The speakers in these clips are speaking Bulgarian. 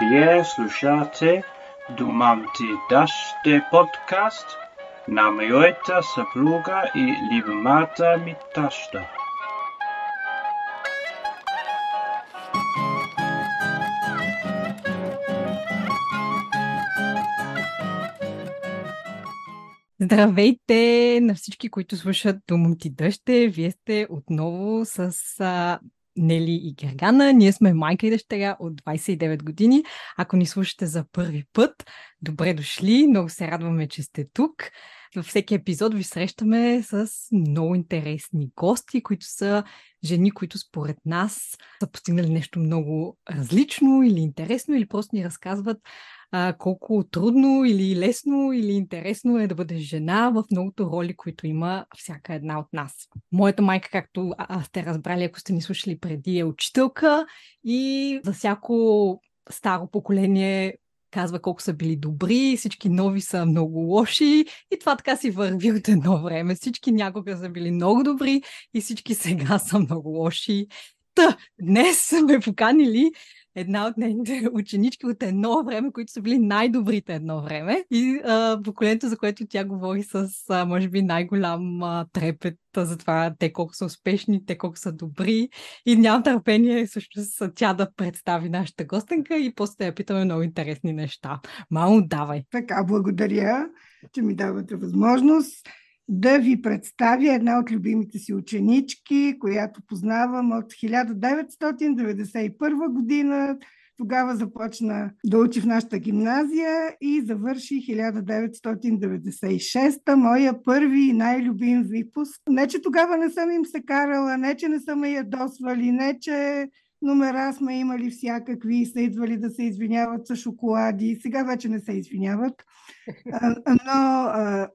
Вие слушате Думам ти даште подкаст на моята съпруга и любимата ми таща. Здравейте на всички, които слушат Думам ти дъще. Вие сте отново с а, Нели и Гергана. Ние сме майка и дъщеря от 29 години. Ако ни слушате за първи път, добре дошли. Много се радваме, че сте тук. Във всеки епизод ви срещаме с много интересни гости, които са жени, които според нас са постигнали нещо много различно или интересно, или просто ни разказват а, колко трудно или лесно или интересно е да бъдеш жена в многото роли, които има всяка една от нас. Моята майка, както сте разбрали, ако сте ни слушали преди, е учителка и за всяко старо поколение казва колко са били добри, всички нови са много лоши и това така си върви от едно време. Всички някога са били много добри и всички сега са много лоши. Та, днес сме поканили една от нейните ученички от едно време, които са били най-добрите едно време. И а, поколението, за което тя говори с, а, може би, най-голям а, трепет за това те колко са успешни, те колко са добри. И нямам търпение също с тя да представи нашата гостенка и после я питаме много интересни неща. Мамо, давай! Така, благодаря, че ми давате възможност да ви представя една от любимите си ученички, която познавам от 1991 година. Тогава започна да учи в нашата гимназия и завърши 1996, моя първи и най-любим випуск. Не, че тогава не съм им се карала, не, че не са ме ядосвали, не, че номера сме имали всякакви, са идвали да се извиняват с шоколади. Сега вече не се извиняват. Но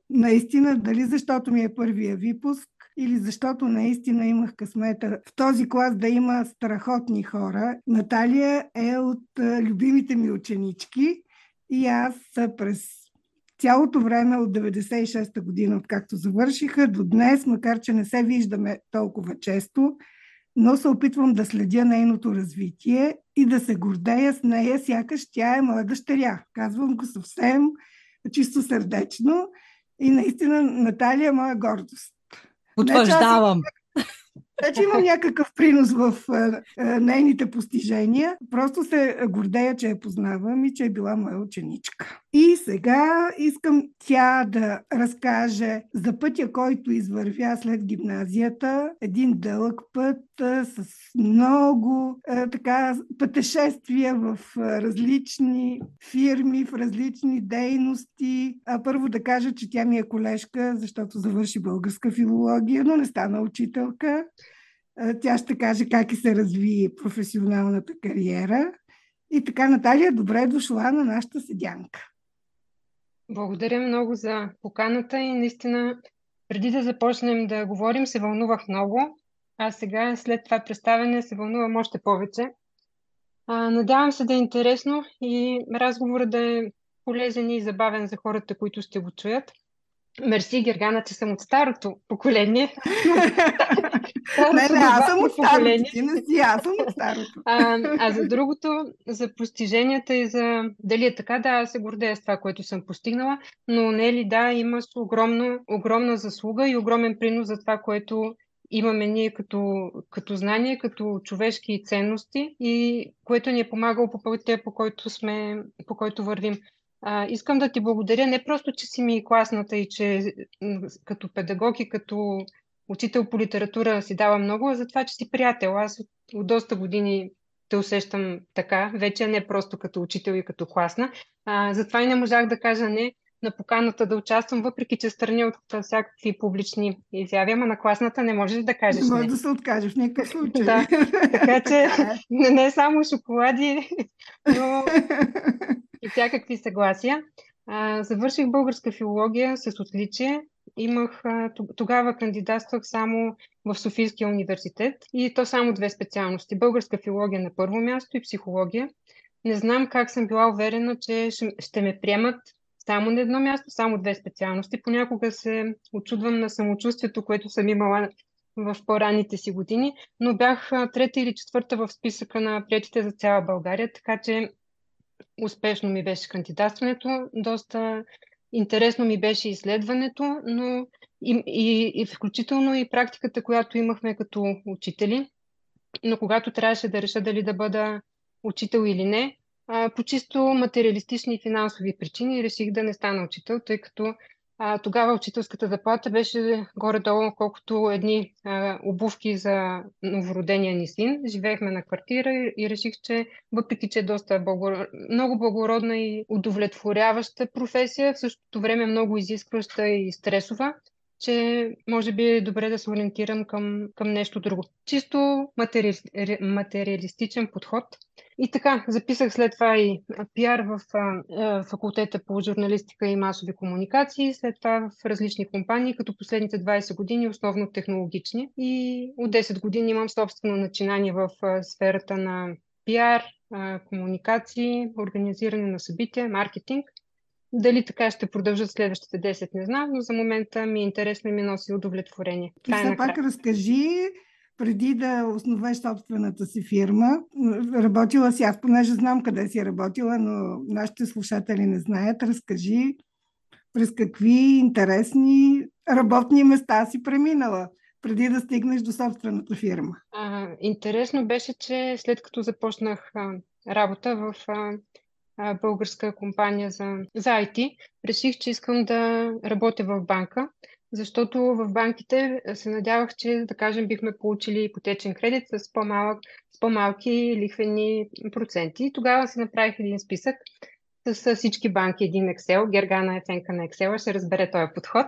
наистина, дали защото ми е първия випуск, или защото наистина имах късмета в този клас да има страхотни хора. Наталия е от любимите ми ученички и аз през цялото време от 96-та година, откакто завършиха, до днес, макар че не се виждаме толкова често, но се опитвам да следя нейното развитие и да се гордея с нея, сякаш тя е моя дъщеря. Казвам го съвсем чисто сърдечно и наистина Наталия е моя гордост. Потвърждавам. Значи имам някакъв принос в а, а, нейните постижения. Просто се гордея, че я познавам и че е била моя ученичка. И сега искам тя да разкаже за пътя, който извървя след гимназията. Един дълъг път с много така пътешествия в различни фирми, в различни дейности. А първо да кажа, че тя ми е колежка, защото завърши българска филология, но не стана учителка. Тя ще каже как и се разви професионалната кариера. И така, Наталия, добре дошла на нашата седянка. Благодаря много за поканата и наистина преди да започнем да говорим се вълнувах много, а сега след това представяне се вълнувам още повече. А, надявам се да е интересно и разговорът да е полезен и забавен за хората, които ще го чуят. Мерси, Гергана, че съм от старото поколение. не, не, аз съм от старото. Ти не си, аз съм от старото. а, а за другото, за постиженията и за дали е така, да, аз се гордея с това, което съм постигнала, но не ли да, имаш огромна, огромна заслуга и огромен принос за това, което имаме ние като, като знание, като човешки ценности и което ни е помагало по пътя, по който, сме, по който вървим. А, искам да ти благодаря не просто, че си ми класната и че като педагог и като учител по литература си дава много, а за това, че си приятел. Аз от, от доста години те усещам така, вече не просто като учител и като класна. А, затова и не можах да кажа не на поканата да участвам, въпреки че страни от всякакви публични изяви, ама на класната не можеш да кажеш не. Може да се откажеш в някакъв случай. Да, така че не, не само шоколади, но и всякакви съгласия. А, завърших българска филология с отличие. Имах, тогава кандидатствах само в Софийския университет и то само две специалности. Българска филология на първо място и психология. Не знам как съм била уверена, че ще ме приемат само на едно място, само две специалности. Понякога се очудвам на самочувствието, което съм имала в по-ранните си години, но бях трета или четвърта в списъка на приятите за цяла България, така че успешно ми беше кандидатстването, доста интересно ми беше изследването, но и, и, и включително и практиката, която имахме като учители. Но когато трябваше да реша дали да бъда учител или не, а, по чисто материалистични и финансови причини реших да не стана учител, тъй като а, тогава учителската заплата беше горе-долу колкото едни а, обувки за новородения ни син. Живеехме на квартира и, и реших, че въпреки, че е доста благор... много благородна и удовлетворяваща професия, в същото време много изискваща и стресова, че може би е добре да се ориентирам към, към нещо друго. Чисто матери... материалистичен подход. И така, записах след това и пиар в факултета по журналистика и масови комуникации, след това в различни компании, като последните 20 години основно технологични. И от 10 години имам собствено начинание в сферата на пиар, комуникации, организиране на събития, маркетинг. Дали така ще продължат следващите 10, не знам, но за момента ми е интересно и ми носи удовлетворение. И все пак разкажи, преди да основеш собствената си фирма, работила си, аз понеже знам къде си работила, но нашите слушатели не знаят, разкажи през какви интересни работни места си преминала преди да стигнеш до собствената фирма. А, интересно беше, че след като започнах а, работа в а, българска компания за, за IT, реших, че искам да работя в банка, защото в банките се надявах, че, да кажем, бихме получили ипотечен кредит с, по-малък, с по-малки лихвени проценти. Тогава си направих един списък с всички банки, един Excel. Гергана е фенка на Excel, ще разбере този подход.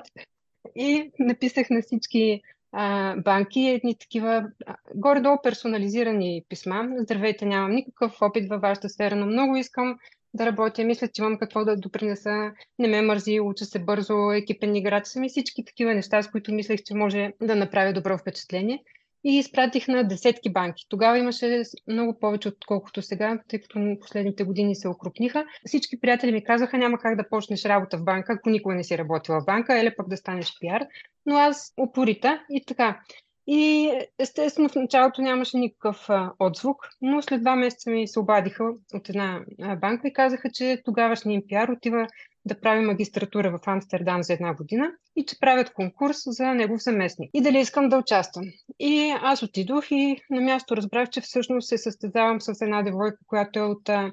И написах на всички а, банки едни такива горе-долу персонализирани писма. Здравейте, нямам никакъв опит във вашата сфера, но много искам да работя. Мисля, че имам какво да допринеса. Не ме мързи, уча се бързо, екипен играч съм и всички такива неща, с които мислех, че може да направя добро впечатление. И изпратих на десетки банки. Тогава имаше много повече, отколкото сега, тъй като последните години се окрупниха. Всички приятели ми казаха, няма как да почнеш работа в банка, ако никога не си работила в банка, или пък да станеш пиар. Но аз упорита и така. И естествено в началото нямаше никакъв а, отзвук, но след два месеца ми се обадиха от една а, банка и казаха, че тогавашния им пиар отива да прави магистратура в Амстердам за една година и че правят конкурс за негов заместник. И дали искам да участвам. И аз отидох и на място разбрах, че всъщност се състезавам с една девойка, която е от а,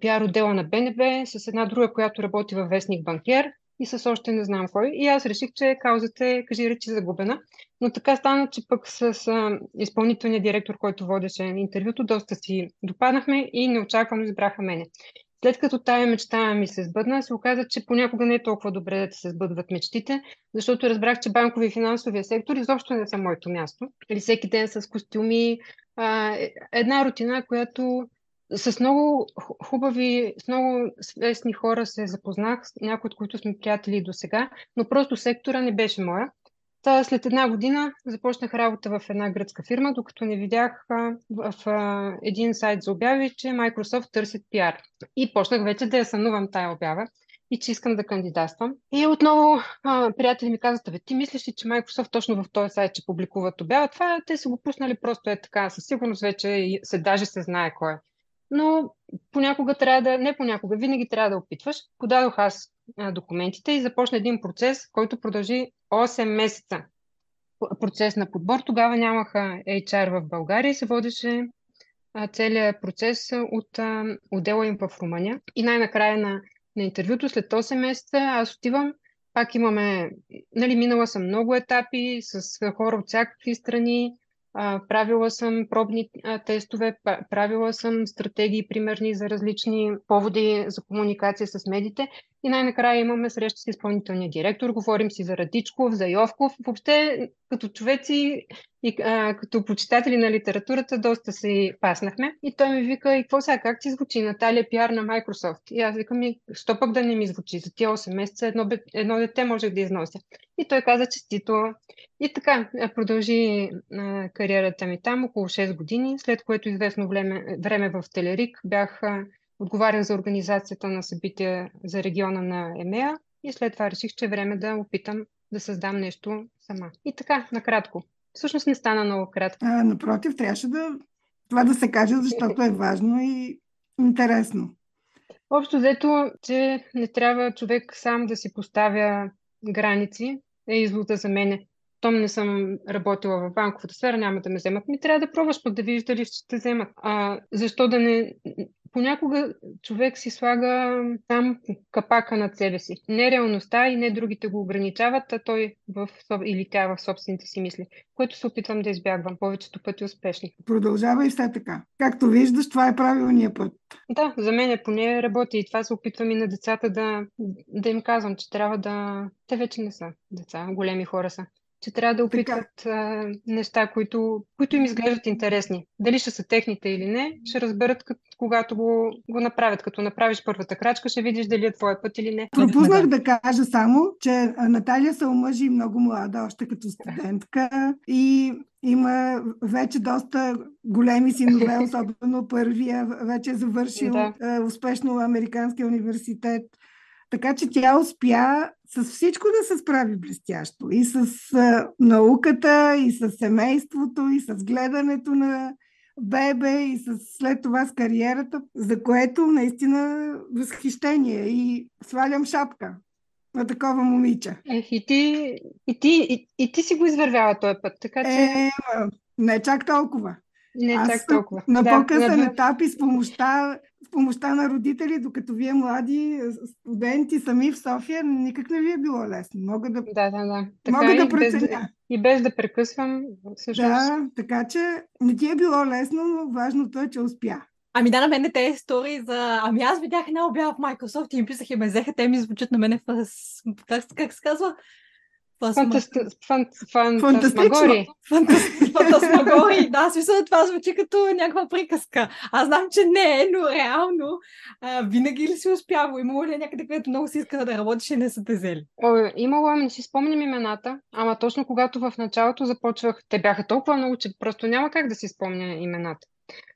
пиар отдела на БНБ, с една друга, която работи във Вестник Банкер и с още не знам кой. И аз реших, че каузата е, кажи речи, загубена. Но така стана, че пък с а, изпълнителния директор, който водеше интервюто, доста си допаднахме и неочаквано избраха мене. След като тая мечта ми се сбъдна, се оказа, че понякога не е толкова добре да се сбъдват мечтите, защото разбрах, че банкови и финансовия сектор изобщо не са моето място. Или всеки ден с костюми, а, е, една рутина, която с много хубави, с много свестни хора се запознах, някои от които сме приятели до сега, но просто сектора не беше моя. Та след една година започнах работа в една гръцка фирма, докато не видях а, в а, един сайт за обяви, че Microsoft търсят пиар. И почнах вече да я сънувам тая обява и че искам да кандидатствам. И отново а, приятели ми казват, бе, ти мислиш ли, че Microsoft точно в този сайт, че публикуват обява? Това те са го пуснали просто е така. Със сигурност вече се, даже се знае кой е но понякога трябва да, не понякога, винаги трябва да опитваш. Подадох аз документите и започна един процес, който продължи 8 месеца. Процес на подбор. Тогава нямаха HR в България и се водеше целият процес от отдела им в Румъния. И най-накрая на, на интервюто, след 8 месеца, аз отивам, пак имаме, нали, минала съм много етапи с хора от всякакви страни, правила съм пробни тестове, правила съм стратегии примерни за различни поводи за комуникация с медите и най-накрая имаме среща с изпълнителния директор, говорим си за Радичков, за Йовков, въобще като човеци и а, като почитатели на литературата доста се паснахме. И той ми вика, и какво сега, как ти звучи Наталия пиар на Microsoft? И аз викам, и що пък да не ми звучи? За тия 8 месеца едно, едно дете можех да износя. И той каза, честито. И така, продължи а, кариерата ми там около 6 години, след което известно време, време в Телерик бях а, отговарях за организацията на събития за региона на Емея и след това реших, че е време да опитам да създам нещо сама. И така, накратко. Всъщност не стана много кратко. А, напротив, трябваше да това да се каже, защото е важно и интересно. Общо взето, че не трябва човек сам да си поставя граници, е извода за мене. Том не съм работила в банковата сфера, няма да ме вземат. Ми трябва да пробваш пък да видиш дали ще те вземат. А, защо да не... Понякога човек си слага там капака над себе си. Не реалността и не другите го ограничават, а той в, или тя в собствените си мисли, което се опитвам да избягвам повечето пъти успешни. Продължава и все така. Както виждаш, това е правилният път. Да, за мен поне работи и това се опитвам и на децата да, да им казвам, че трябва да... Те вече не са деца, големи хора са че трябва да опитват а, неща, които, които им изглеждат интересни. Дали ще са техните или не, ще разберат като, когато го, го направят. Като направиш първата крачка, ще видиш дали е твой път или не. Пропуснах да кажа само, че Наталия се омъжи много млада, още като студентка и има вече доста големи синове, особено първия, вече е завършил да. успешно Американския университет. Така че тя успя с всичко да се справи блестящо. И с науката, и с семейството, и с гледането на бебе, и с, след това с кариерата, за което наистина възхищение. И свалям шапка на такова момиче. Ех, и ти, и ти, и, и ти си го извървяла този път, така че... Е, не чак толкова. Не Аз чак толкова. На да, по-късен да, етап и с помощта, с помощта на родители, докато вие млади студенти сами в София, никак не ви е било лесно. Мога да, да, да, да. Така мога и да без, преценя. и без да прекъсвам, всъщност. Да, така че не ти е било лесно, но важното е, че успя. Ами да, на мен те истории за... Ами аз видях една обява в Microsoft и им писах и ме взеха, те ми звучат на мене в... Как, как се казва? Фантасмагори. Фантасмагори, да, смисъл това звучи като някаква приказка. Аз знам, че не е, но реално а, винаги ли си успява? Имало ли е някъде, където много си иска да работиш и не са те взели? О, имало, ами не си спомням имената, ама точно когато в началото започвах, те бяха толкова много, че просто няма как да си спомня имената.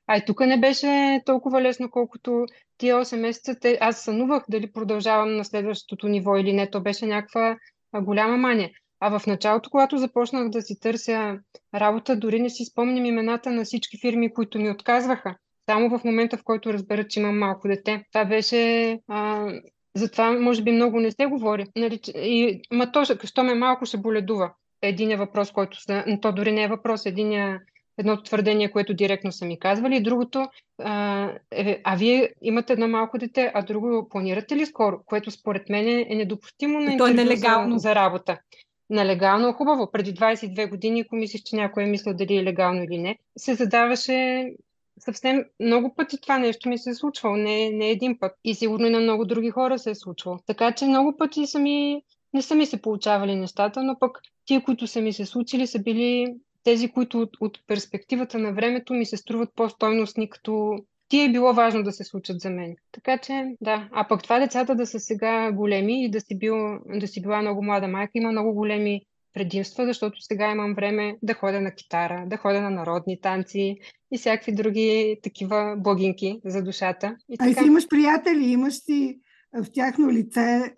А и тук не беше толкова лесно, колкото тия 8 месеца. Те, аз сънувах дали продължавам на следващото ниво или не. То беше някаква голяма мания. А в началото, когато започнах да си търся работа, дори не си спомням имената на всички фирми, които ми отказваха. Само в момента, в който разбера, че имам малко дете. Това беше... А, затова, може би, много не се говори. Нали, и, ма то, що ме малко ще боледува. Един е въпрос, който... То дори не е въпрос. Един едното твърдение, което директно са ми казвали, и другото, а, е, а вие имате едно малко дете, а друго планирате ли скоро, което според мен е недопустимо на то е нелегално. За, за работа. Нелегално е хубаво. Преди 22 години, ако мислиш, че някой е мислил дали е легално или не, се задаваше съвсем много пъти това нещо ми се е случвало, не, не един път. И сигурно и на много други хора се е случвало. Така че много пъти са ми, не са ми се получавали нещата, но пък тия, които са ми се случили, са били тези, които от, от перспективата на времето ми се струват по-стойностни, като ти е било важно да се случат за мен. Така че, да. А пък това децата да са сега големи и да си, бил, да си била много млада майка, има много големи предимства, защото сега имам време да ходя на китара, да ходя на народни танци и всякакви други такива богинки за душата. И така... А и си имаш приятели, имаш си в тяхно лице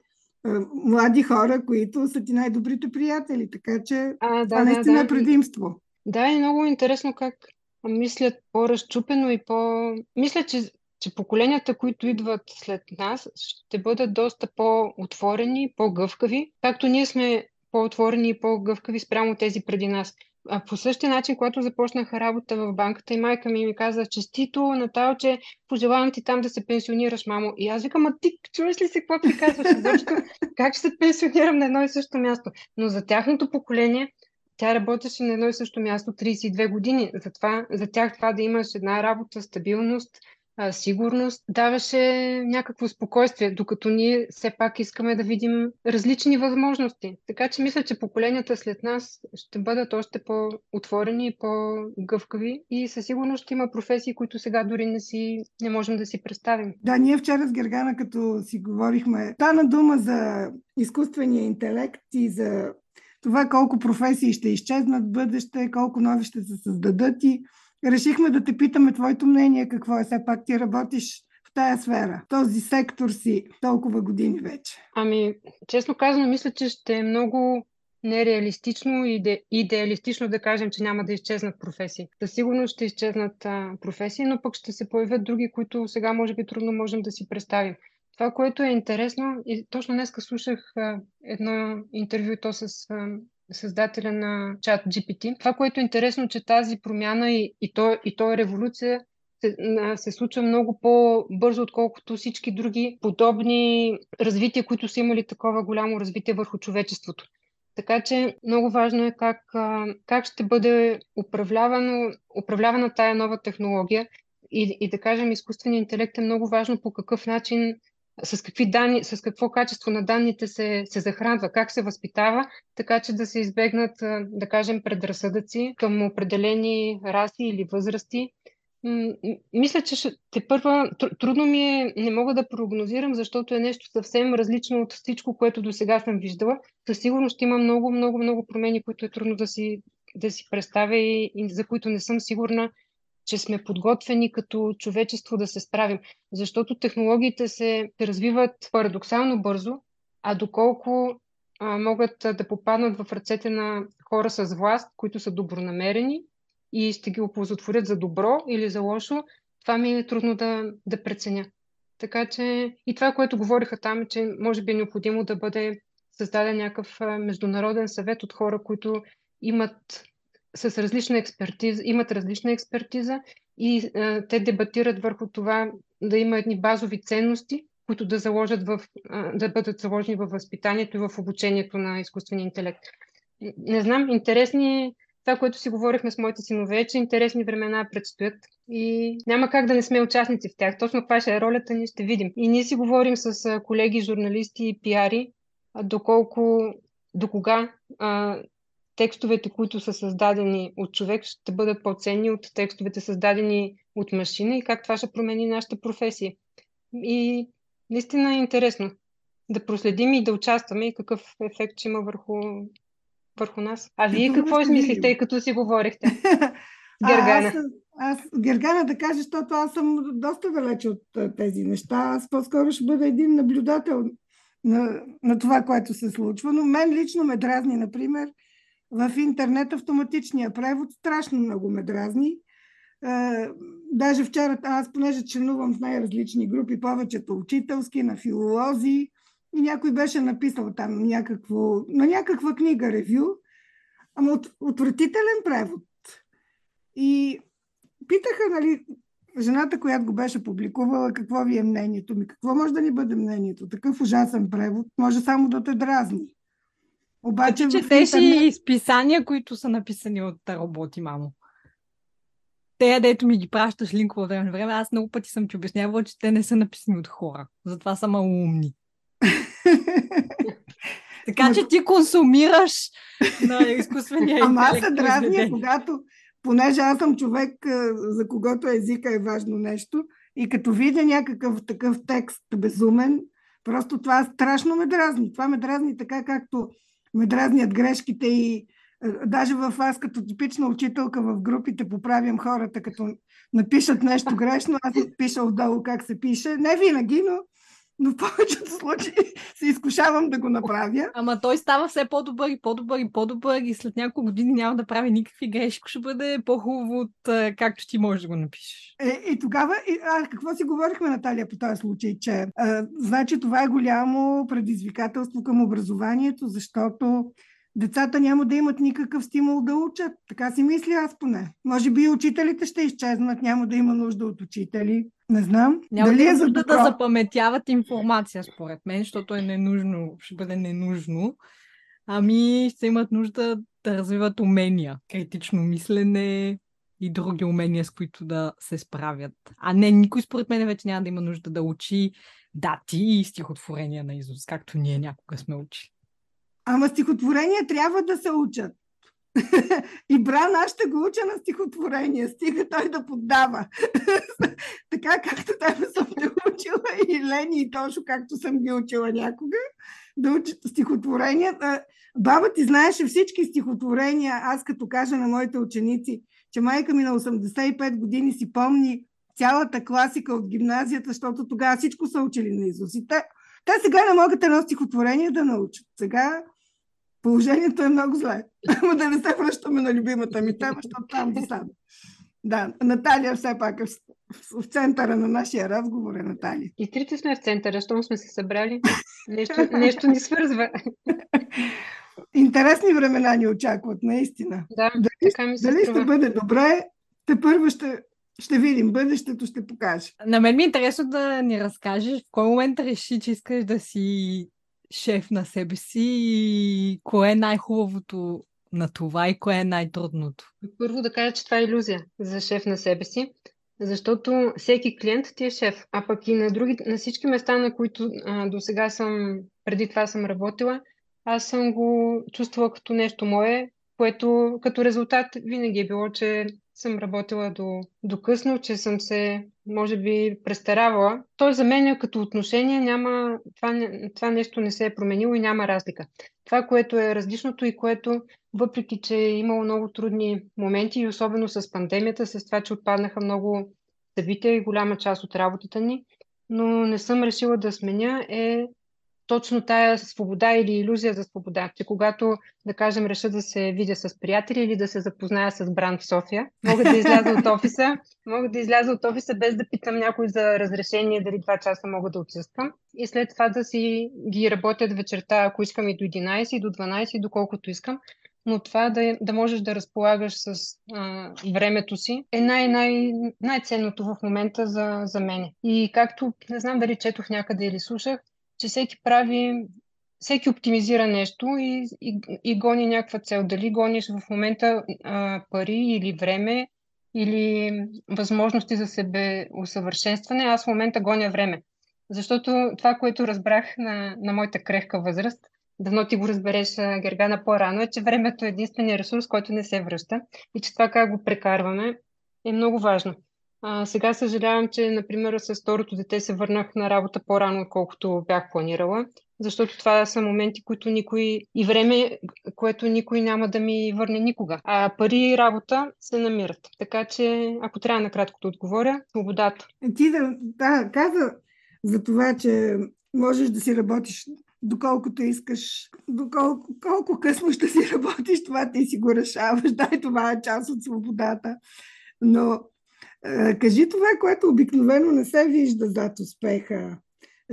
млади хора, които са ти най-добрите приятели, така че а, да, това да, наистина да. е предимство. Да, е много интересно как мислят по-разчупено и по... Мисля, че, че поколенията, които идват след нас, ще бъдат доста по-отворени, по-гъвкави, както ние сме по-отворени и по-гъвкави спрямо тези преди нас. А по същия начин, когато започнах работа в банката и майка ми ми каза, честито, Натал, че пожелавам ти там да се пенсионираш, мамо. И аз викам, а ти чуеш ли се какво ти казваш? Защо? Как ще се пенсионирам на едно и също място? Но за тяхното поколение тя работеше на едно и също място 32 години. Затова, за тях това да имаш една работа, стабилност, а, сигурност, даваше някакво спокойствие, докато ние все пак искаме да видим различни възможности. Така че мисля, че поколенията след нас ще бъдат още по-отворени и по-гъвкави и със сигурност ще има професии, които сега дори не, си, не можем да си представим. Да, ние вчера с Гергана, като си говорихме, стана дума за изкуствения интелект и за това колко професии ще изчезнат в бъдеще, колко нови ще се създадат и решихме да те питаме твоето мнение какво е. Все пак ти работиш в тая сфера, този сектор си толкова години вече. Ами, честно казано, мисля, че ще е много нереалистично и иде, идеалистично да кажем, че няма да изчезнат професии. Със сигурност ще изчезнат а, професии, но пък ще се появят други, които сега може би трудно можем да си представим. Това, което е интересно, и точно днес слушах а, едно интервю, то с а, създателя на чат GPT. Това, което е интересно, че тази промяна и, и, то, и то е революция, се, случва много по-бързо, отколкото всички други подобни развития, които са имали такова голямо развитие върху човечеството. Така че много важно е как, как ще бъде управлявано, управлявана тая нова технология и, и да кажем, изкуственият интелект е много важно по какъв начин, с какви данни, с какво качество на данните се, се захранва, как се възпитава, така че да се избегнат, да кажем, предразсъдъци към определени раси или възрасти мисля, че те първа, трудно ми е, не мога да прогнозирам, защото е нещо съвсем различно от всичко, което до сега съм виждала. Със сигурност има много, много, много промени, които е трудно да си, да си представя и, и за които не съм сигурна, че сме подготвени като човечество да се справим. Защото технологиите се развиват парадоксално бързо, а доколко а, могат да попаднат в ръцете на хора с власт, които са добронамерени и ще ги оползотворят за добро или за лошо, това ми е трудно да, да преценя. Така че и това, което говориха там, е, че може би е необходимо да бъде създаден някакъв международен съвет от хора, които имат с различна експертиза, имат различна експертиза и а, те дебатират върху това да има едни базови ценности, които да заложат в, а, да бъдат заложени в възпитанието и в обучението на изкуствения интелект. Не знам, интересни това, което си говорихме с моите синове, е, че интересни времена предстоят и няма как да не сме участници в тях. Точно каква ще е ролята ни, ще видим. И ние си говорим с колеги, журналисти и пиари, доколко, до кога а, текстовете, които са създадени от човек, ще бъдат по-ценни от текстовете, създадени от машина и как това ще промени нашата професия. И наистина е интересно да проследим и да участваме и какъв ефект ще има върху върху нас. А вие какво измислихте, тъй като си говорихте? Гергана. Аз, аз, Гергана да кажа, защото аз съм доста далече от тези неща. Аз по-скоро ще бъда един наблюдател на, на това, което се случва. Но мен лично ме дразни, например, в интернет автоматичния превод. Страшно много ме дразни. Даже вчера, аз понеже членувам в най-различни групи, повечето учителски, на филолози, и някой беше написал там някакво, на някаква книга ревю, ама от, отвратителен превод. И питаха, нали, жената, която го беше публикувала, какво ви е мнението ми, какво може да ни бъде мнението. Такъв ужасен превод може само да те дразни. Обаче че четеш интернет... и изписания, които са написани от роботи, мамо. Те, дето ми ги пращаш линкове време време, аз много пъти съм ти обяснявала, че те не са написани от хора. Затова са малоумни. така че ти консумираш на изкуствения интелект. Ама аз се дразня, когато, понеже аз съм човек, за когото езика е важно нещо, и като видя някакъв такъв текст безумен, просто това страшно ме дразни. Това ме дразни така, както ме дразнят грешките и даже в аз като типична учителка в групите поправям хората, като напишат нещо грешно, аз пиша отдолу как се пише. Не винаги, но но в повечето случаи се изкушавам да го направя. Ама той става все по-добър и по-добър и по-добър и след няколко години няма да прави никакви грешки, ще бъде по-хубаво от както ти можеш да го напишеш. Е, и тогава, и, а какво си говорихме, Наталия, по този случай, че а, значи това е голямо предизвикателство към образованието, защото децата няма да имат никакъв стимул да учат. Така си мисля аз поне. Може би и учителите ще изчезнат, няма да има нужда от учители. Не знам. Няма Дали да е за да, да запаметяват информация, според мен, защото е ненужно, ще бъде ненужно. Ами ще имат нужда да развиват умения. Критично мислене и други умения, с които да се справят. А не, никой според мен вече няма да има нужда да учи дати и стихотворения на Изус, както ние някога сме учили. Ама стихотворения трябва да се учат. И Бран, аз ще го уча на стихотворение, стига той да поддава. така както тебе съм те учила и Лени и Тошо, както съм ги учила някога, да учат стихотворения. Баба ти знаеше всички стихотворения. Аз като кажа на моите ученици, че майка ми на 85 години си помни цялата класика от гимназията, защото тогава всичко са учили на Изус. Те сега не могат едно стихотворение да научат. Сега Положението е много зле. Ама да не се връщаме на любимата ми тема, защото там засада. Да, Наталия все пак е в, в центъра на нашия разговор е Наталия. И трите сме в центъра, щом сме се събрали. Нещо, нещо ни свързва. Интересни времена ни очакват, наистина. Да, дали, така ми се Дали струва. ще бъде добре, те първо ще, ще видим. Бъдещето ще покаже. На мен ми е интересно да ни разкажеш в кой момент реши, че искаш да си шеф на себе си и кое е най-хубавото на това и кое е най-трудното. Първо да кажа, че това е иллюзия за шеф на себе си, защото всеки клиент ти е шеф, а пък и на, други, на всички места, на които до сега съм, преди това съм работила, аз съм го чувствала като нещо мое, което като резултат винаги е било, че съм работила до, до късно, че съм се, може би, престаравала. Той за мен като отношение няма, това, това нещо не се е променило и няма разлика. Това, което е различното и което, въпреки че е имало много трудни моменти, и особено с пандемията, с това, че отпаднаха много събития и голяма част от работата ни, но не съм решила да сменя, е точно тая свобода или иллюзия за свобода, че когато, да кажем, реша да се видя с приятели или да се запозная с бранд в София, мога да изляза от офиса, мога да изляза от офиса без да питам някой за разрешение дали два часа мога да отсъствам и след това да си ги работят вечерта, ако искам и до 11, и до 12, и доколкото искам. Но това да, да можеш да разполагаш с а, времето си е най- най- най-ценното в момента за, за мене. И както, не знам дали четох някъде или слушах, че всеки прави, всеки оптимизира нещо и, и, и гони някаква цел. Дали гониш в момента а, пари или време, или възможности за себе усъвършенстване, аз в момента гоня време. Защото това, което разбрах на, на моята крехка възраст, давно ти го разбереш, Гергана, по-рано, е, че времето е единствения ресурс, който не се връща и че това как го прекарваме е много важно. А, сега съжалявам, че, например, с второто дете се върнах на работа по-рано, отколкото бях планирала, защото това са моменти, които никой и време, което никой няма да ми върне никога. А пари и работа се намират. Така че, ако трябва накратко да отговоря, свободата. Ти да, да, каза за това, че можеш да си работиш доколкото искаш, доколко колко късно ще си работиш, това ти си го решаваш. Да, и това е част от свободата. Но е, кажи това, което обикновено не се вижда зад успеха.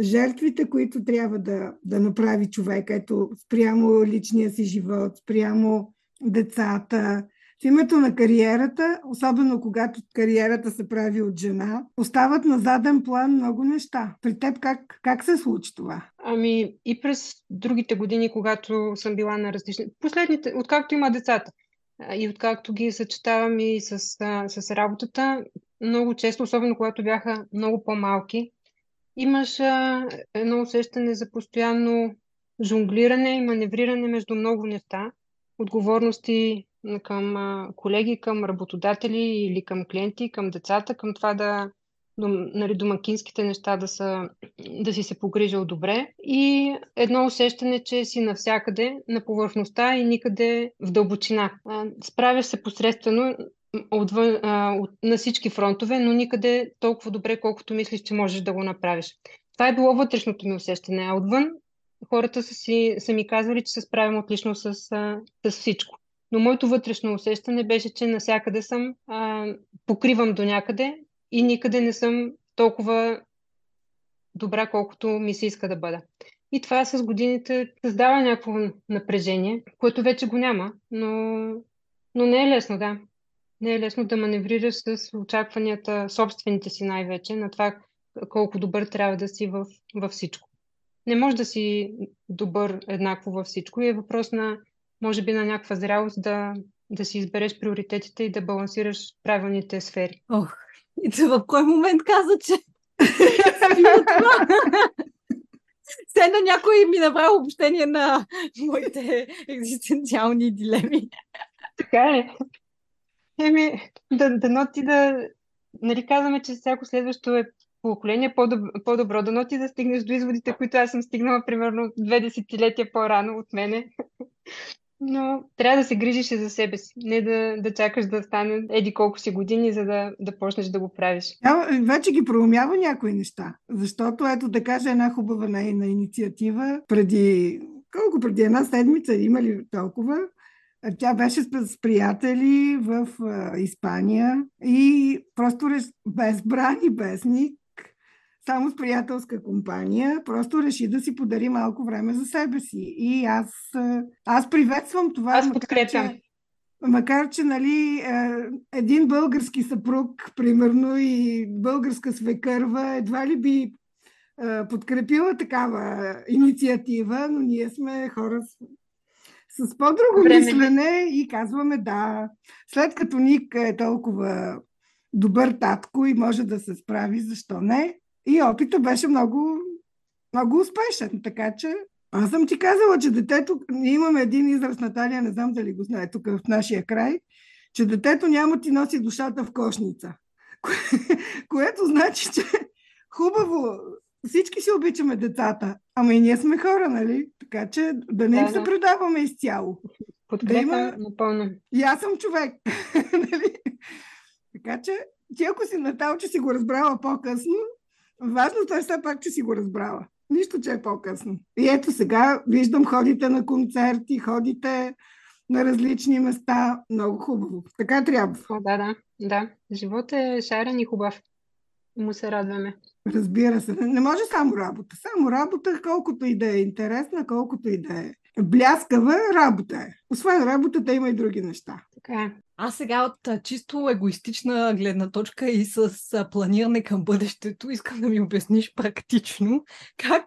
Жертвите, които трябва да, да направи човек, ето спрямо личния си живот, спрямо децата, в името на кариерата, особено когато кариерата се прави от жена, остават на заден план много неща. При теб как, как се случи това? Ами и през другите години, когато съм била на различни... Последните, откакто има децата и откакто ги съчетавам и с, с работата, много често, особено когато бяха много по-малки, имаш едно усещане за постоянно жонглиране и маневриране между много неща, отговорности към колеги, към работодатели или към клиенти, към децата, към това да нали, домакинските неща да, са, да си се погрижил добре и едно усещане, че си навсякъде на повърхността и никъде в дълбочина. Справяш се посредствено отвън, а, от, на всички фронтове, но никъде толкова добре, колкото мислиш, че можеш да го направиш. Това е било вътрешното ми усещане, а отвън хората са, си, са ми казвали, че се справям отлично с, а, с всичко. Но моето вътрешно усещане беше, че насякъде съм, а, покривам до някъде и никъде не съм толкова добра, колкото ми се иска да бъда. И това с годините създава някакво напрежение, което вече го няма, но, но не е лесно, да. Не е лесно да маневрираш с очакванията, собствените си най-вече, на това колко добър трябва да си в, във всичко. Не може да си добър еднакво във всичко и е въпрос на, може би, на някаква зрялост да, да си избереш приоритетите и да балансираш правилните сфери. Ох, и в кой момент каза, че? Все едно някой ми направи обобщение на моите екзистенциални дилеми. Така е. Еми, да, дано ти да... Нали казваме, че всяко следващо е поколение по-добро, по-добро. Ти да стигнеш до изводите, които аз съм стигнала примерно две десетилетия по-рано от мене. Но трябва да се грижиш и за себе си. Не да, да чакаш да стане еди колко си години, за да, да почнеш да го правиш. Тя вече ги проумява някои неща. Защото, ето да кажа една хубава нейна инициатива преди колко преди една седмица има ли толкова? Тя беше с приятели в а, Испания и просто без брани, без ник, само с приятелска компания, просто реши да си подари малко време за себе си. И аз, аз приветствам това. Аз подкрепям. Макар, че, макар, че нали, един български съпруг, примерно, и българска свекърва, едва ли би подкрепила такава инициатива, но ние сме хора с, с по-друго Време. мислене и казваме да. След като Ник е толкова добър татко и може да се справи, защо не? И опита беше много, много успешен, така че аз съм ти казала, че детето, ние имаме един израз, Наталия, не знам дали го знае тук в нашия край, че детето няма ти носи душата в кошница. което значи, че хубаво, всички си обичаме децата, ама и ние сме хора, нали? Така че да не им да, се предаваме изцяло. Подкрепям да има... напълно. И аз съм човек. нали? Така че ти ако си натал, че си го разбрала по-късно, важното е все пак, че си го разбрала. Нищо, че е по-късно. И ето сега виждам, ходите на концерти, ходите на различни места. Много хубаво. Така трябва. О, да, да. Да. Живот е шарен и хубав. Му се радваме. Разбира се. Не може само работа. Само работа, колкото и да е интересна, колкото и да е бляскава, работа е. Освен работата има и други неща. Така е. А сега от чисто егоистична гледна точка и с планиране към бъдещето, искам да ми обясниш практично как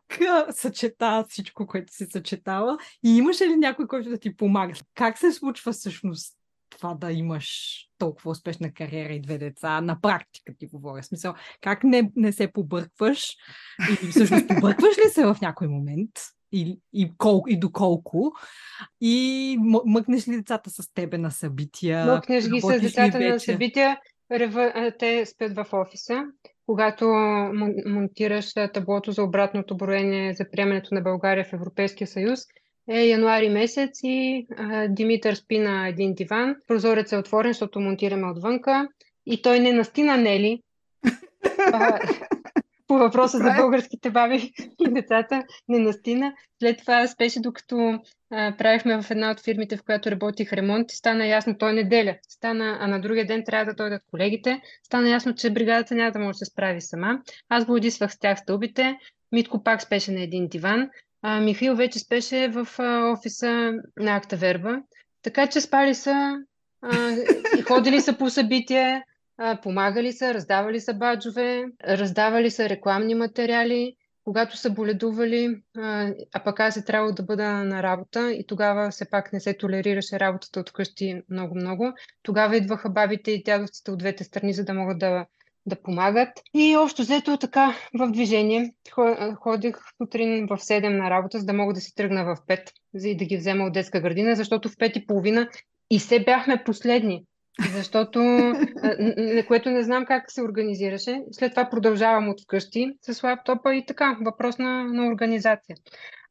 съчета всичко, което се съчетава и имаше ли някой, който да ти помага? Как се случва всъщност това да имаш толкова успешна кариера и две деца, на практика ти говоря. Смисъл, как не, не се побъркваш и всъщност побъркваш ли се в някой момент? И, и, кол, и доколко. И мъкнеш ли децата с тебе на събития? Мъкнеш ги с децата на събития. Те спят в офиса. Когато монтираш таблото за обратното броение за приемането на България в Европейския съюз, е януари месец и а, Димитър спи на един диван. Прозорец е отворен, защото монтираме отвънка. И той не настина Нели. по въпроса за българските баби и децата, не настина. След това спеше, докато а, правихме в една от фирмите, в която работих ремонт, и стана ясно, той неделя. Стана, а на другия ден трябва да дойдат колегите. Стана ясно, че бригадата няма да може да се справи сама. Аз го с тях стълбите. Митко пак спеше на един диван. А, Михаил вече спеше в а, офиса на Акта Верба. Така че спали са а, и ходили са по събития помагали са, раздавали са баджове, раздавали са рекламни материали, когато са боледували, а пък аз е трябвало да бъда на работа и тогава все пак не се толерираше работата от къщи много-много. Тогава идваха бабите и дядовците от двете страни, за да могат да, да помагат. И общо взето така в движение. Ходих сутрин в 7 на работа, за да мога да си тръгна в 5, за да ги взема от детска градина, защото в 5 и половина и се бяхме последни. Защото, което не знам как се организираше. След това продължавам от вкъщи с лаптопа и така, въпрос на, на организация.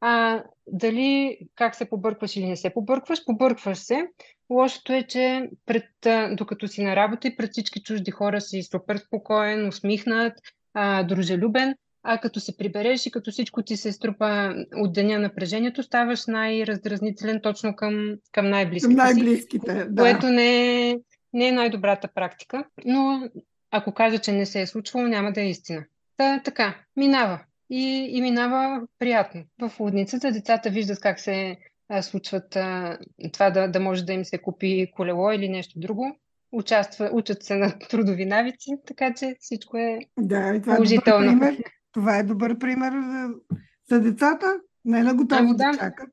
А дали как се побъркваш или не се побъркваш, побъркваш се. Лошото е, че пред, докато си на работа и пред всички чужди хора си супер спокоен, усмихнат, а, дружелюбен, а като се прибереш и като всичко ти се струпа от деня напрежението, ставаш най-раздразнителен точно към, към най-близките, най-близките си, да. което не е, не е най-добрата практика, но ако кажа, че не се е случвало, няма да е истина. Та, така, минава. И, и минава приятно. В лудницата децата виждат как се а, случват а, това да, да може да им се купи колело или нещо друго. Участва, учат се на трудови навици, така че всичко е да, и това положително. Е добър пример. Това е добър пример за, за децата. Не е на готово ами да, да чакат.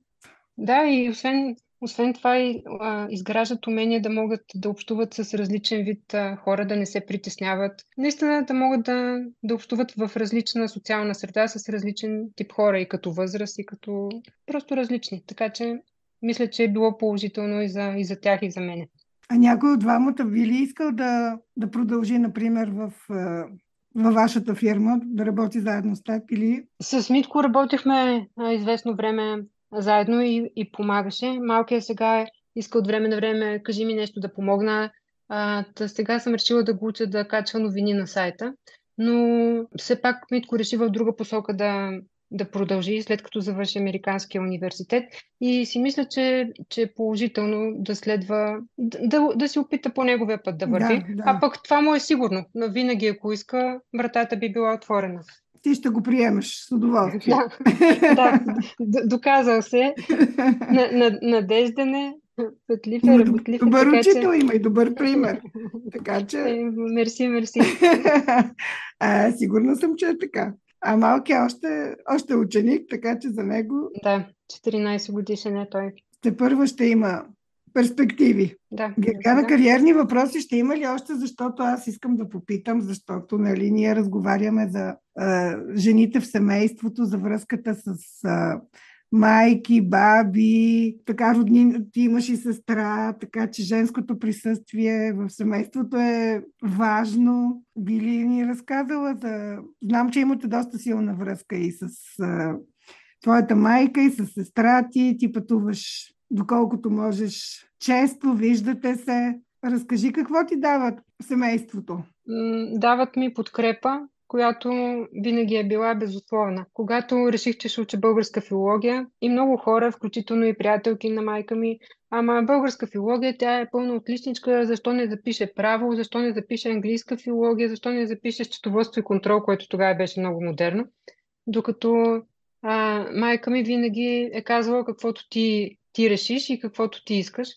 Да, и освен освен това и а, изграждат умение да могат да общуват с различен вид а, хора, да не се притесняват. Наистина да могат да, да общуват в различна социална среда с различен тип хора и като възраст, и като просто различни. Така че мисля, че е било положително и за, и за тях, и за мене. А някой от двамата би ли искал да, да продължи, например, в, във вашата фирма, да работи заедно с теб? Или... С Митко работихме а, известно време заедно и, и помагаше. Малкият сега иска от време на време, кажи ми нещо да помогна. А, та сега съм решила да го уча да качва новини на сайта. Но все пак Митко реши в друга посока да, да продължи след като завърши Американския университет и си мисля, че, че е положително да следва, да, да си опита по неговия път да върви. Да, да. А пък това му е сигурно, но винаги ако иска, вратата би била отворена. Ти ще го приемеш с удоволствие. Да, да доказал се. Надежден е, петлив е, работлив е. Добър учител че... има и добър пример. Така че... Е, мерси, мерси. а, сигурна съм, че е така. А малкият още, още ученик, така че за него... Да, 14 годишен е той. Те първо ще има перспективи. Да. Гергана, да. кариерни въпроси ще има ли още, защото аз искам да попитам, защото нали, ние разговаряме за а, жените в семейството, за връзката с а, майки, баби, така родни, ти имаш и сестра, така че женското присъствие в семейството е важно. Би ли ни разказала за... Знам, че имате доста силна връзка и с а, твоята майка, и с сестра ти, ти пътуваш доколкото можеш често, виждате се. Разкажи какво ти дават семейството. Дават ми подкрепа, която винаги е била безусловна. Когато реших, че ще уча българска филология и много хора, включително и приятелки на майка ми, ама българска филология, тя е пълно отличничка, защо не запише право, защо не запише английска филология, защо не запише счетоводство и контрол, което тогава беше много модерно. Докато а, майка ми винаги е казвала каквото ти ти решиш и каквото ти искаш.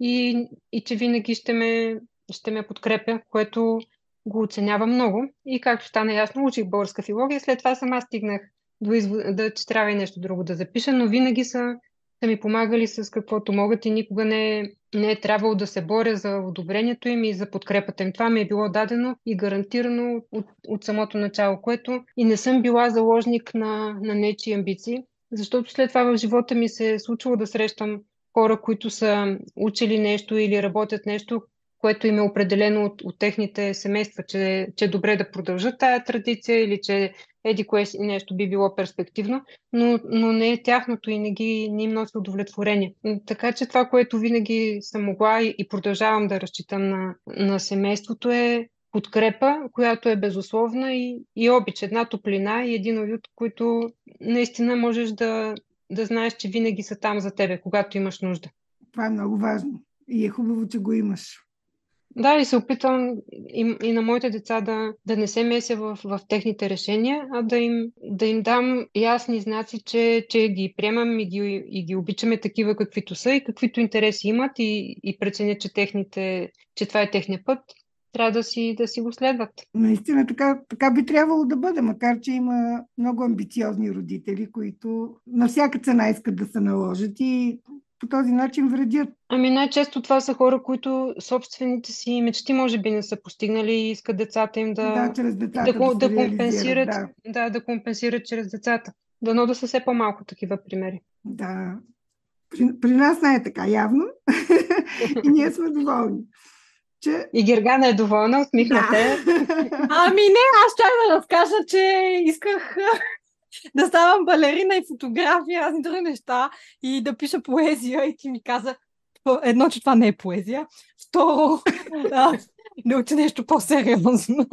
И, и че винаги ще ме, ще ме подкрепя, което го оценява много. И както стана ясно, учих българска филология. След това сама стигнах до извод, да, че трябва и нещо друго да запиша, но винаги са, са ми помагали с каквото могат и никога не, не е трябвало да се боря за одобрението им и за подкрепата им. Това ми е било дадено и гарантирано от, от самото начало, което и не съм била заложник на, на нечи амбиции. Защото след това в живота ми се е случило да срещам хора, които са учили нещо или работят нещо, което им е определено от, от техните семейства, че, че е добре да продължат тая традиция или че еди кое нещо би било перспективно, но, но не е тяхното и не, ги, не им носи удовлетворение. Така че това, което винаги съм могла и, и продължавам да разчитам на, на семейството е подкрепа, която е безусловна и, и обич, една топлина и един уют, които наистина можеш да, да знаеш, че винаги са там за тебе, когато имаш нужда. Това е много важно и е хубаво, че го имаш. Да, и се опитвам и, и на моите деца да, да не се меся в, в техните решения, а да им, да им дам ясни знаци, че, че ги приемам и ги, и ги обичаме такива каквито са и каквито интереси имат и, и преценя, че, техните, че това е техния път трябва да си, да си го следват. Наистина така, така би трябвало да бъде, макар че има много амбициозни родители, които на всяка цена искат да се наложат и по този начин вредят. Ами най-често това са хора, които собствените си мечти може би не са постигнали и искат децата им да, да, чрез децата да, да, да компенсират, да. да, да компенсират чрез децата. Дано да са все по-малко такива примери. Да. При, при нас не е така явно и ние сме доволни че... И Гергана е доволна, усмихната да. Ами не, аз чак да разкажа, че исках да ставам балерина и фотография, аз и други неща и да пиша поезия и ти ми каза едно, че това не е поезия, второ, да, да учи нещо по-сериозно.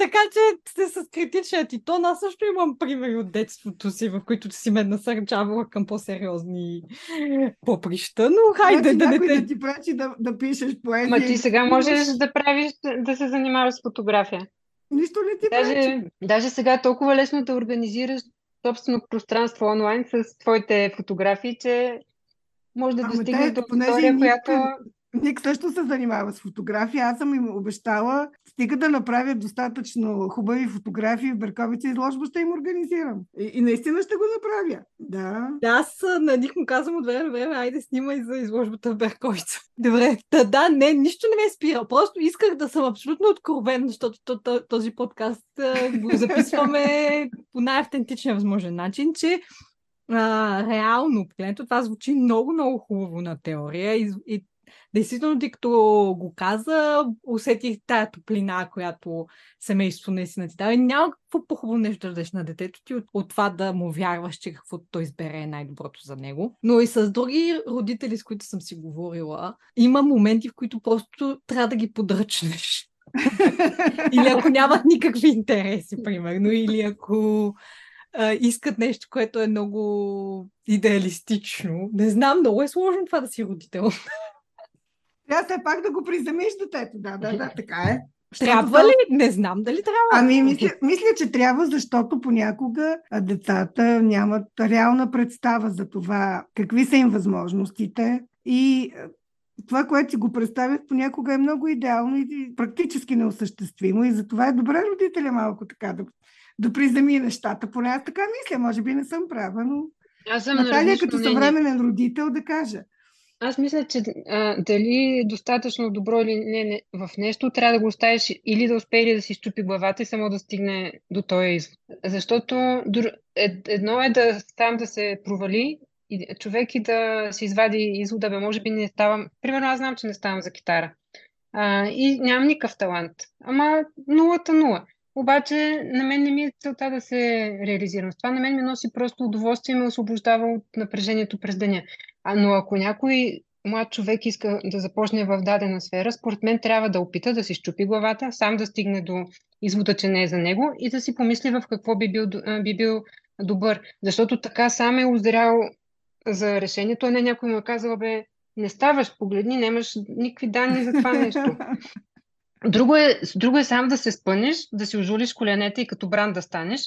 Така че сте с критичния ти тон. Аз също имам примери от детството си, в които си ме насърчавала към по-сериозни поприща, но хайде значи, да не те... да ти прачи да, да пишеш поезия. Ма ти сега можеш да правиш, да се занимаваш с фотография. Нищо не ти даже, прачи. Даже сега е толкова лесно да организираш собствено пространство онлайн с твоите фотографии, че може да достигнеш до аудитория, която... Ник също се занимава с фотография. Аз съм им обещала, стига да направя достатъчно хубави фотографии в Берковица изложба, ще им организирам. И, и наистина ще го направя. Да. Да, аз на них му казвам от време на време, айде снимай за изложбата в Берковица. Добре, да, да, не, нищо не ме е спира. Просто исках да съм абсолютно откровен, защото този подкаст го записваме по най-автентичния възможен начин, че а, реално погледнато това звучи много, много хубаво на теория и, и действително, ти като го каза, усетих тая топлина, която семейството наистина ти дава. Няма какво по-хубаво нещо да дадеш на детето ти от, от това да му вярваш, че каквото той избере е най-доброто за него. Но и с други родители, с които съм си говорила, има моменти, в които просто трябва да ги подръчнеш. или ако нямат никакви интереси, примерно, или ако а, искат нещо, което е много идеалистично. Не знам, много е сложно това да си родител. Трябва все пак да го приземиш детето. Да, да, да, така е. Трябва ли? Не знам дали трябва. Ами, мисля, мисля, че трябва, защото понякога децата нямат реална представа за това какви са им възможностите и това, което си го представят, понякога е много идеално и практически неосъществимо. И затова е добре родителя малко така да, да приземи нещата. Поне аз така мисля, може би не съм права, но Аз съм Наталия като съвременен родител да кажа. Аз мисля, че а, дали достатъчно добро или не, не в нещо, трябва да го оставиш или да успее да си щупи главата и само да стигне до този извод. Защото едно е да там да се провали и човек и да си извади извода, бе, може би не ставам. Примерно аз знам, че не ставам за китара. А, и нямам никакъв талант. Ама нулата нула. Обаче на мен не ми е целта да се реализирам. Това на мен ми носи просто удоволствие и ме освобождава от напрежението през деня. А, но ако някой млад човек иска да започне в дадена сфера, според мен трябва да опита да си щупи главата, сам да стигне до извода, че не е за него и да си помисли в какво би бил, би бил добър. Защото така сам е озрял за решението, а не някой му е казал, бе, не ставаш, погледни, нямаш никакви данни за това нещо. Друго е, друго е сам да се спънеш, да си ожулиш коленете и като бран да станеш.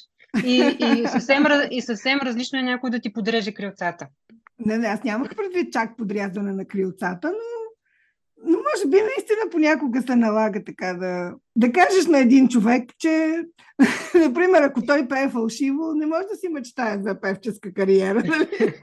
И, и, съвсем, и съвсем различно е някой да ти подреже крилцата. Не, не, аз нямах предвид чак подрязване на крилцата, но, но може би наистина понякога се налага така да, да кажеш на един човек, че, например, ако той пее фалшиво, не може да си мечтае за певческа кариера. Нали?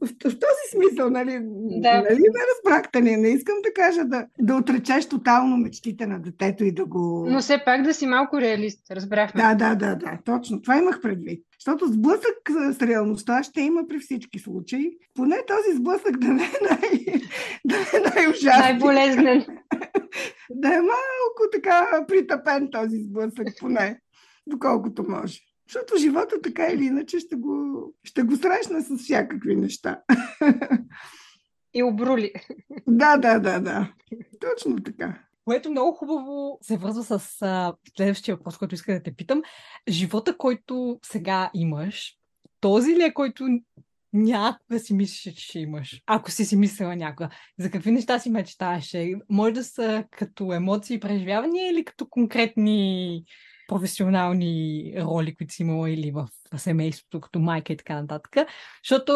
в, в този смисъл, нали? Да. нали ме разбрахте? Не, не искам да кажа да, да отречеш тотално мечтите на детето и да го... Но все пак да си малко реалист, разбрахме. Да, да, да, да, точно. Това имах предвид. Защото сблъсък с реалността ще има при всички случаи. Поне този сблъсък да не е, най... да не е най-ужасен. Най-болезнен. да е малко така притъпен този сблъсък, поне, доколкото може. Защото живота така или иначе ще го, ще го срещна с всякакви неща. И обрули. Да, да, да, да. Точно така. Което много хубаво се връзва с а, следващия въпрос, който иска да те питам. Живота, който сега имаш, този ли е, който някога си мислиш, че ще имаш? Ако си си мислила някога. За какви неща си мечтаеше? Може да са като емоции и преживявания или като конкретни професионални роли, които си имала или в семейството, като майка и така нататък. Защото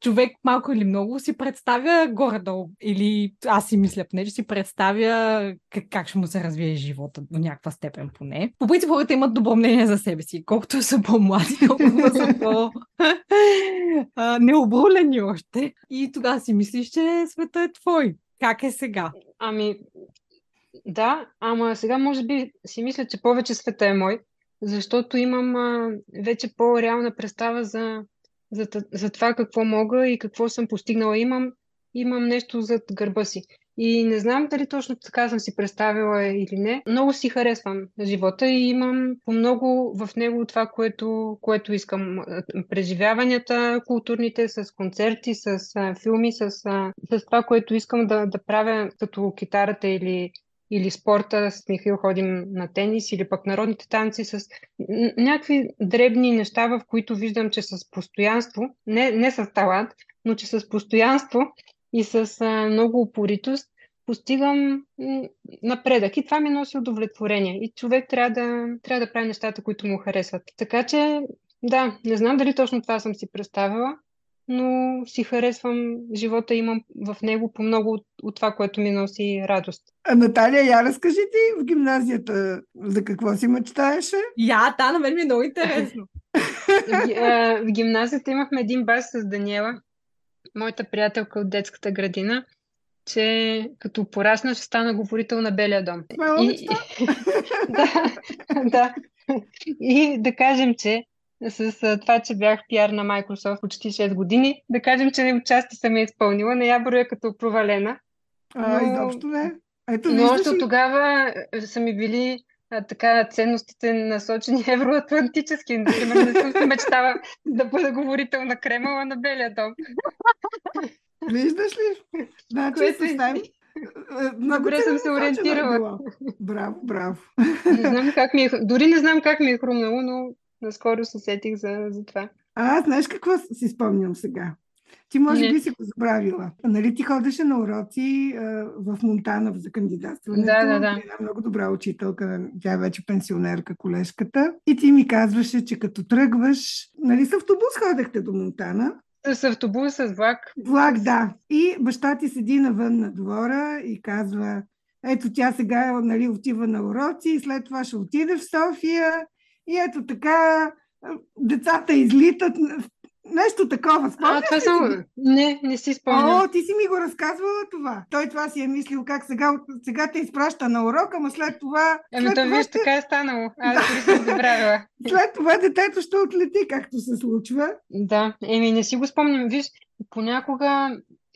човек малко или много си представя горе-долу, или аз си мисля поне, че си представя как, как ще му се развие живота до някаква степен поне. По принцип хората имат добро мнение за себе си. Колкото са по-млади, толкова са по необрулени още. И тогава си мислиш, че света е твой. Как е сега? Ами, да, ама сега може би си мисля, че повече света е мой, защото имам а, вече по-реална представа за, за, за това какво мога и какво съм постигнала. Имам, имам нещо зад гърба си. И не знам дали точно така съм си представила или не. Много си харесвам живота и имам по много в него това, което, което искам. Преживяванията културните с концерти, с а, филми, с, а, с това, което искам да, да правя като китарата или или спорта, с Михаил ходим на тенис, или пък народните танци, с някакви дребни неща, в които виждам, че с постоянство, не, не с талант, но че с постоянство и с а, много упоритост постигам напредък. И това ми носи удовлетворение. И човек трябва да, трябва да прави нещата, които му харесват. Така че, да, не знам дали точно това съм си представила, но си харесвам живота, имам в него по много от, от това, което ми носи радост. А Наталия, я разкажи ти в гимназията за какво си мечтаеше? Я, да, на мен ми е много интересно. в, гимназията имахме един бас с Даниела, моята приятелка от детската градина, че като порасна ще стана говорител на Белия дом. И, да, да. И да кажем, че с това, че бях пиар на Microsoft почти 6 години. Да кажем, че отчасти съм я изпълнила. Не я броя като провалена. А, но... изобщо не. Ето, но още тогава са ми били а, така ценностите насочени евроатлантически. Например, не съм се мечтала да бъда говорител на Кремъла на Белия дом. Виждаш ли? Значи, Което съвсем... Много Добре съм се ориентирала. Браво, браво. Не знам как ми е, дори не знам как ми е хрумнало, но наскоро се сетих за, за това. А, знаеш какво си спомням сега? Ти може Не. би си го забравила. Нали ти ходеше на уроци а, в Монтана за кандидатстването? Да, да, да. Една много добра учителка, тя е вече пенсионерка, колежката. И ти ми казваше, че като тръгваш, нали с автобус ходехте до Монтана? С автобус, с влак. Влак, да. И баща ти седи навън на двора и казва, ето тя сега нали, отива на уроци и след това ще отиде в София. И ето така а, децата излитат. Нещо такова. А, Спомняш това ли си само... Не, не си спомням. О, ти си ми го разказвала това. Той това си е мислил как сега, сега те изпраща на урок, ама след това... Ами то това, виж, ще- така е станало. Аз дори съм забравила. след това детето ще отлети, както се случва. Да, еми не си го спомням. Виж, понякога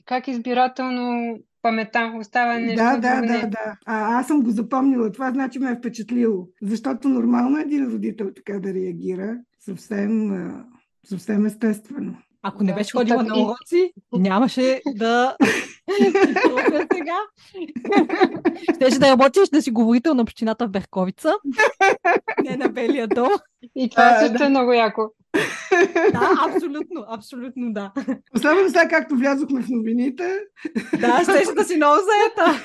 как избирателно памета остава нещо да, да, да, да. А, аз съм го запомнила. Това значи ме е впечатлило. Защото нормално е един родител така да реагира. Съвсем, съвсем естествено. Ако не беше ходила на уроци, нямаше да сега. Щеше да работиш да си говорител на общината в Берковица, не на Белия дом. И това А, също да. е много яко. Да, абсолютно, абсолютно да. Особено сега, както влязохме в новините, Да, щеше да си много заета.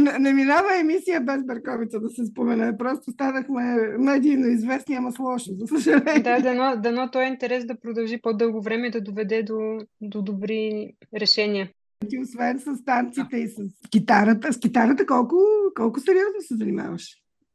не, не минава емисия без Берковица да се спомене. Просто станахме медийно известни, ама с лошо, за съжаление. Да, дано, дано този интерес да продължи по-дълго време да доведе до, до добри решения. Ти освен с танците и с китарата, с китарата колко, колко сериозно се занимаваш?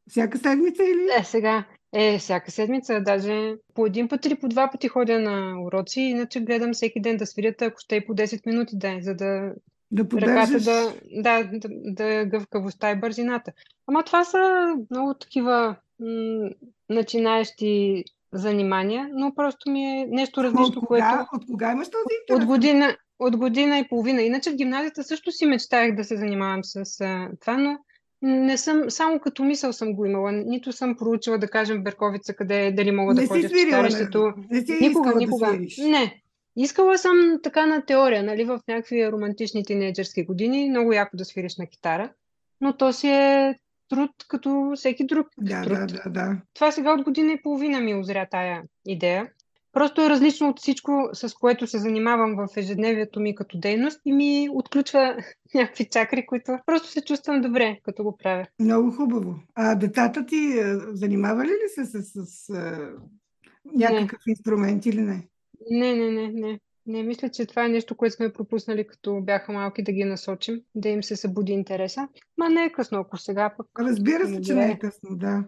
Всяка седмица или? Е, сега, е, всяка седмица, даже по един път или по два пъти ходя на уроци, иначе гледам всеки ден да свирят, ако ще и по 10 минути да е, за да Да ръката да, да, да, да е гъвкавостта и бързината. Ама това са много такива м- начинаещи занимания, но просто ми е нещо различно, от което кога, от кога имаш този интерес? от година, от година и половина. Иначе в гимназията също си мечтаях да се занимавам с а, това, но не съм, само като мисъл съм го имала. Нито съм проучила, да кажем, в Берковица, къде е, дали мога Не да си ходя в свирила, не, читалището. не си Никога, никога. да свириш. Не. Искала съм така на теория, нали, в някакви романтични тинейджърски години, много яко да свириш на китара, но то си е труд като всеки друг Да, труд. да, да, да. Това сега от година и половина ми озря тая идея. Просто е различно от всичко, с което се занимавам в ежедневието ми като дейност и ми отключва някакви чакри, които просто се чувствам добре, като го правя. Много хубаво. А децата ти а, занимавали ли се с, с, с а, някакъв инструмент или не? Не, не, не, не. Не мисля, че това е нещо, което сме пропуснали, като бяха малки да ги насочим, да им се събуди интереса. Ма не е късно, ако сега пък. Разбира се, че не е късно, да.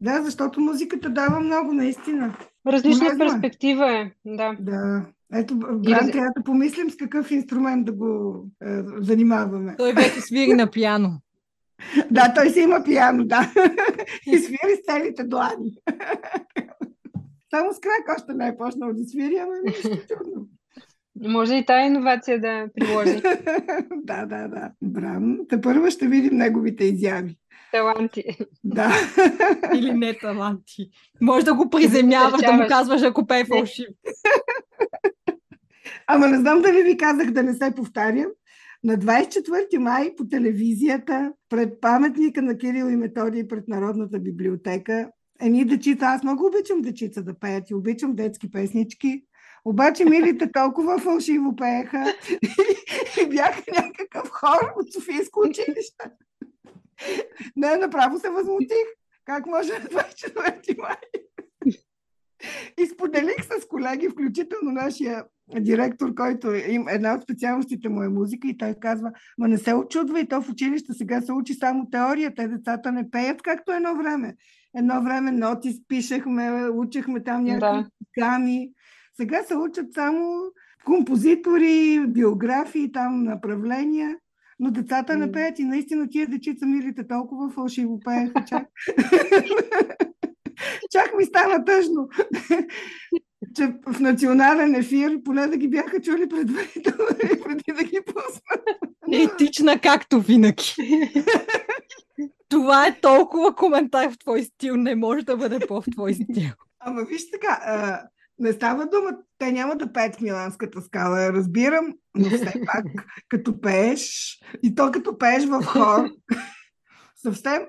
Да, защото музиката дава много, наистина. Различна Полезно е. перспектива е, да. Да. Ето, Бран, раз- трябва да помислим с какъв инструмент да го е, занимаваме. Той вече свири на пиано. Да, той си има пиано, да. И свири с целите длани. Само с крак още не е почнал да свири, ама нищо чудно. Може и тая иновация да приложи. да, да, да. Бран, те първо ще видим неговите изяви. Таланти. Да. Или не таланти. Може да го приземяваш, да му казваш, ако пее фалшив. Ама не знам дали ви казах да не се повтарям. На 24 май по телевизията, пред паметника на Кирил и Методий, пред Народната библиотека, едни дечица, аз много обичам дечица да пеят и обичам детски песнички, обаче милите толкова фалшиво пееха и бяха някакъв хор от Софийско училище. Не, направо се възмутих. Как може на 24 май? И споделих с колеги, включително нашия директор, който им, една от специалностите му е музика и той казва, ма не се очудва и то в училище сега се учи само теория, те децата не пеят както едно време. Едно време ноти пишехме, учехме там някакви Да. гами. Сега се учат само композитори, биографии, там направления, но децата не пеят и наистина тия дечица милите толкова фалшиво пееха. Чак, чак ми стана тъжно, че в национален ефир поне да ги бяха чули предварително преди да ги пуснат. Етична както винаги. Това е толкова коментар в твой стил. Не може да бъде по-в твой стил. Ама виж така, не става дума, те няма да пеят в Миланската скала, разбирам, но все пак, като пееш, и то като пееш в хор, съвсем,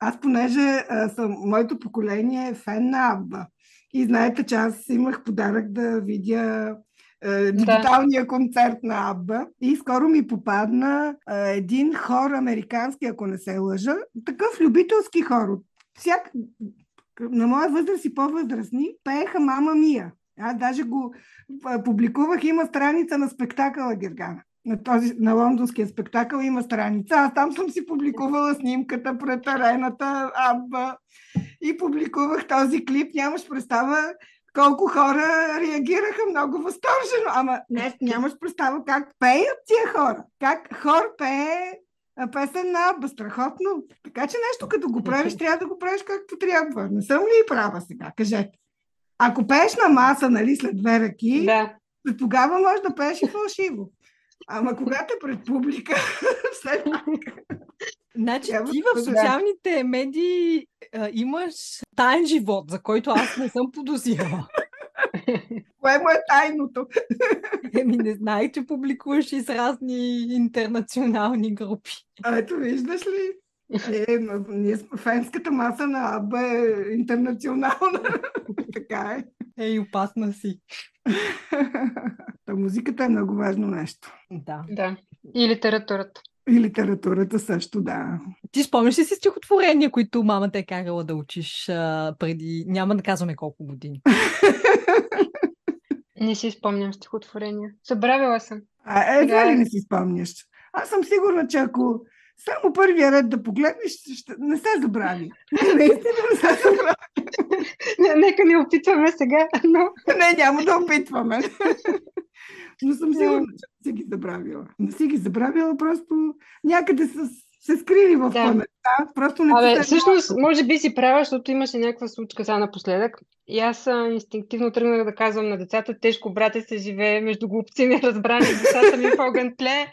аз понеже а, съм, моето поколение е фен на Абба. И знаете, че аз имах подарък да видя е, дигиталния да. концерт на Абба. И скоро ми попадна е, един хор американски, ако не се лъжа. Такъв любителски хор. Всяк... На моя възраст и по-възрастни пееха Мама Мия. Аз даже го публикувах. Има страница на спектакъла Гергана. На, този, на лондонския спектакъл има страница. Аз там съм си публикувала снимката пред арената Абба и публикувах този клип. Нямаш представа колко хора реагираха много възторжено. Ама не, нямаш представа как пеят тия хора. Как хор пее песен на Абба. Страхотно. Така че нещо като го правиш, трябва да го правиш както трябва. Не съм ли права сега? Кажете. Ако пееш на маса, нали, след две ръки, да. тогава можеш да пееш и фалшиво. Ама когато е пред публика, все пак. Значи ти в социалните медии а, имаш таен живот, за който аз не съм подозирала. Кое му е тайното? Еми не знаех, че публикуваш и с разни интернационални групи. А, ето виждаш ли? Е, ние, фенската маса на Аба е интернационална. така е. Ей, опасна си. Та музиката е много важно нещо. Да. Да. И литературата. И литературата също, да. Ти спомняш ли си стихотворения, които мама те е карала да учиш а, преди, няма да казваме колко години? не си спомням стихотворения. Събравила съм. А, едва да. ли не си спомняш? Аз съм сигурна, че ако само първия ред да погледнеш, ще... не се забрави. Наистина не се забрави. Нека не опитваме сега, но... Не, няма да опитваме. Но съм сигурна, че не си ги забравила. Не си ги забравила, просто някъде с се скрили в да. паметта. Просто не Абе, всъщност, може би си права, защото имаше някаква случка сега напоследък. И аз а, инстинктивно тръгнах да казвам на децата, тежко брате се живее между глупци неразбрани, децата ми в огън тле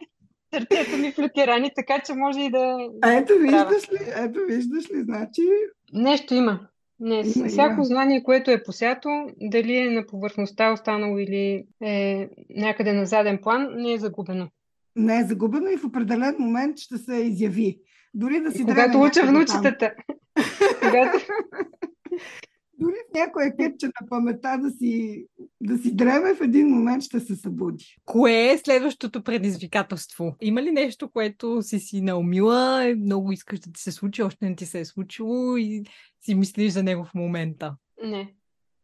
сърцето ми лютерани, така че може и да... А ето виждаш ли, ето виждаш ли, значи... Нещо има. Не, има, всяко има. знание, което е посято, дали е на повърхността останало или е някъде на заден план, не е загубено. Не е загубено и в определен момент ще се изяви. Дори да си Когато уча внучетата. Когато... Дори в някоя кътче на памета да си, да си дреме, в един момент ще се събуди. Кое е следващото предизвикателство? Има ли нещо, което си си наумила, много искаш да ти се случи, още не ти се е случило и си мислиш за него в момента? Не.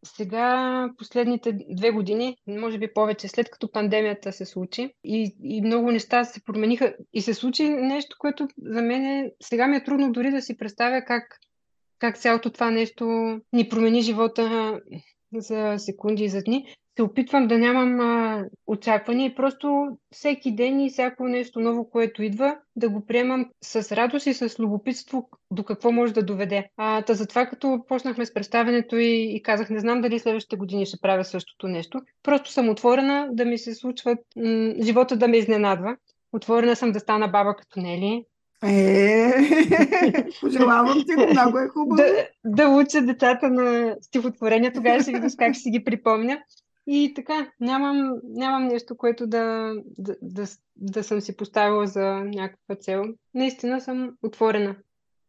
Сега, последните две години, може би повече, след като пандемията се случи и, и много неща се промениха и се случи нещо, което за мен е, сега ми е трудно дори да си представя как как цялото това нещо ни промени живота за секунди и за дни. Се опитвам да нямам а, очаквания и просто всеки ден и всяко нещо ново, което идва, да го приемам с радост и с любопитство до какво може да доведе. А, та затова като почнахме с представенето и, и казах, не знам дали следващите години ще правя същото нещо. Просто съм отворена да ми се случват, м- живота да ме изненадва. Отворена съм да стана баба като Нели, е, пожелавам ти го, много е хубаво. Да, да уча децата на стихотворения, тогава ще видиш как ще си ги припомня. И така, нямам, нямам нещо, което да, да, да, да съм си поставила за някаква цел. Наистина съм отворена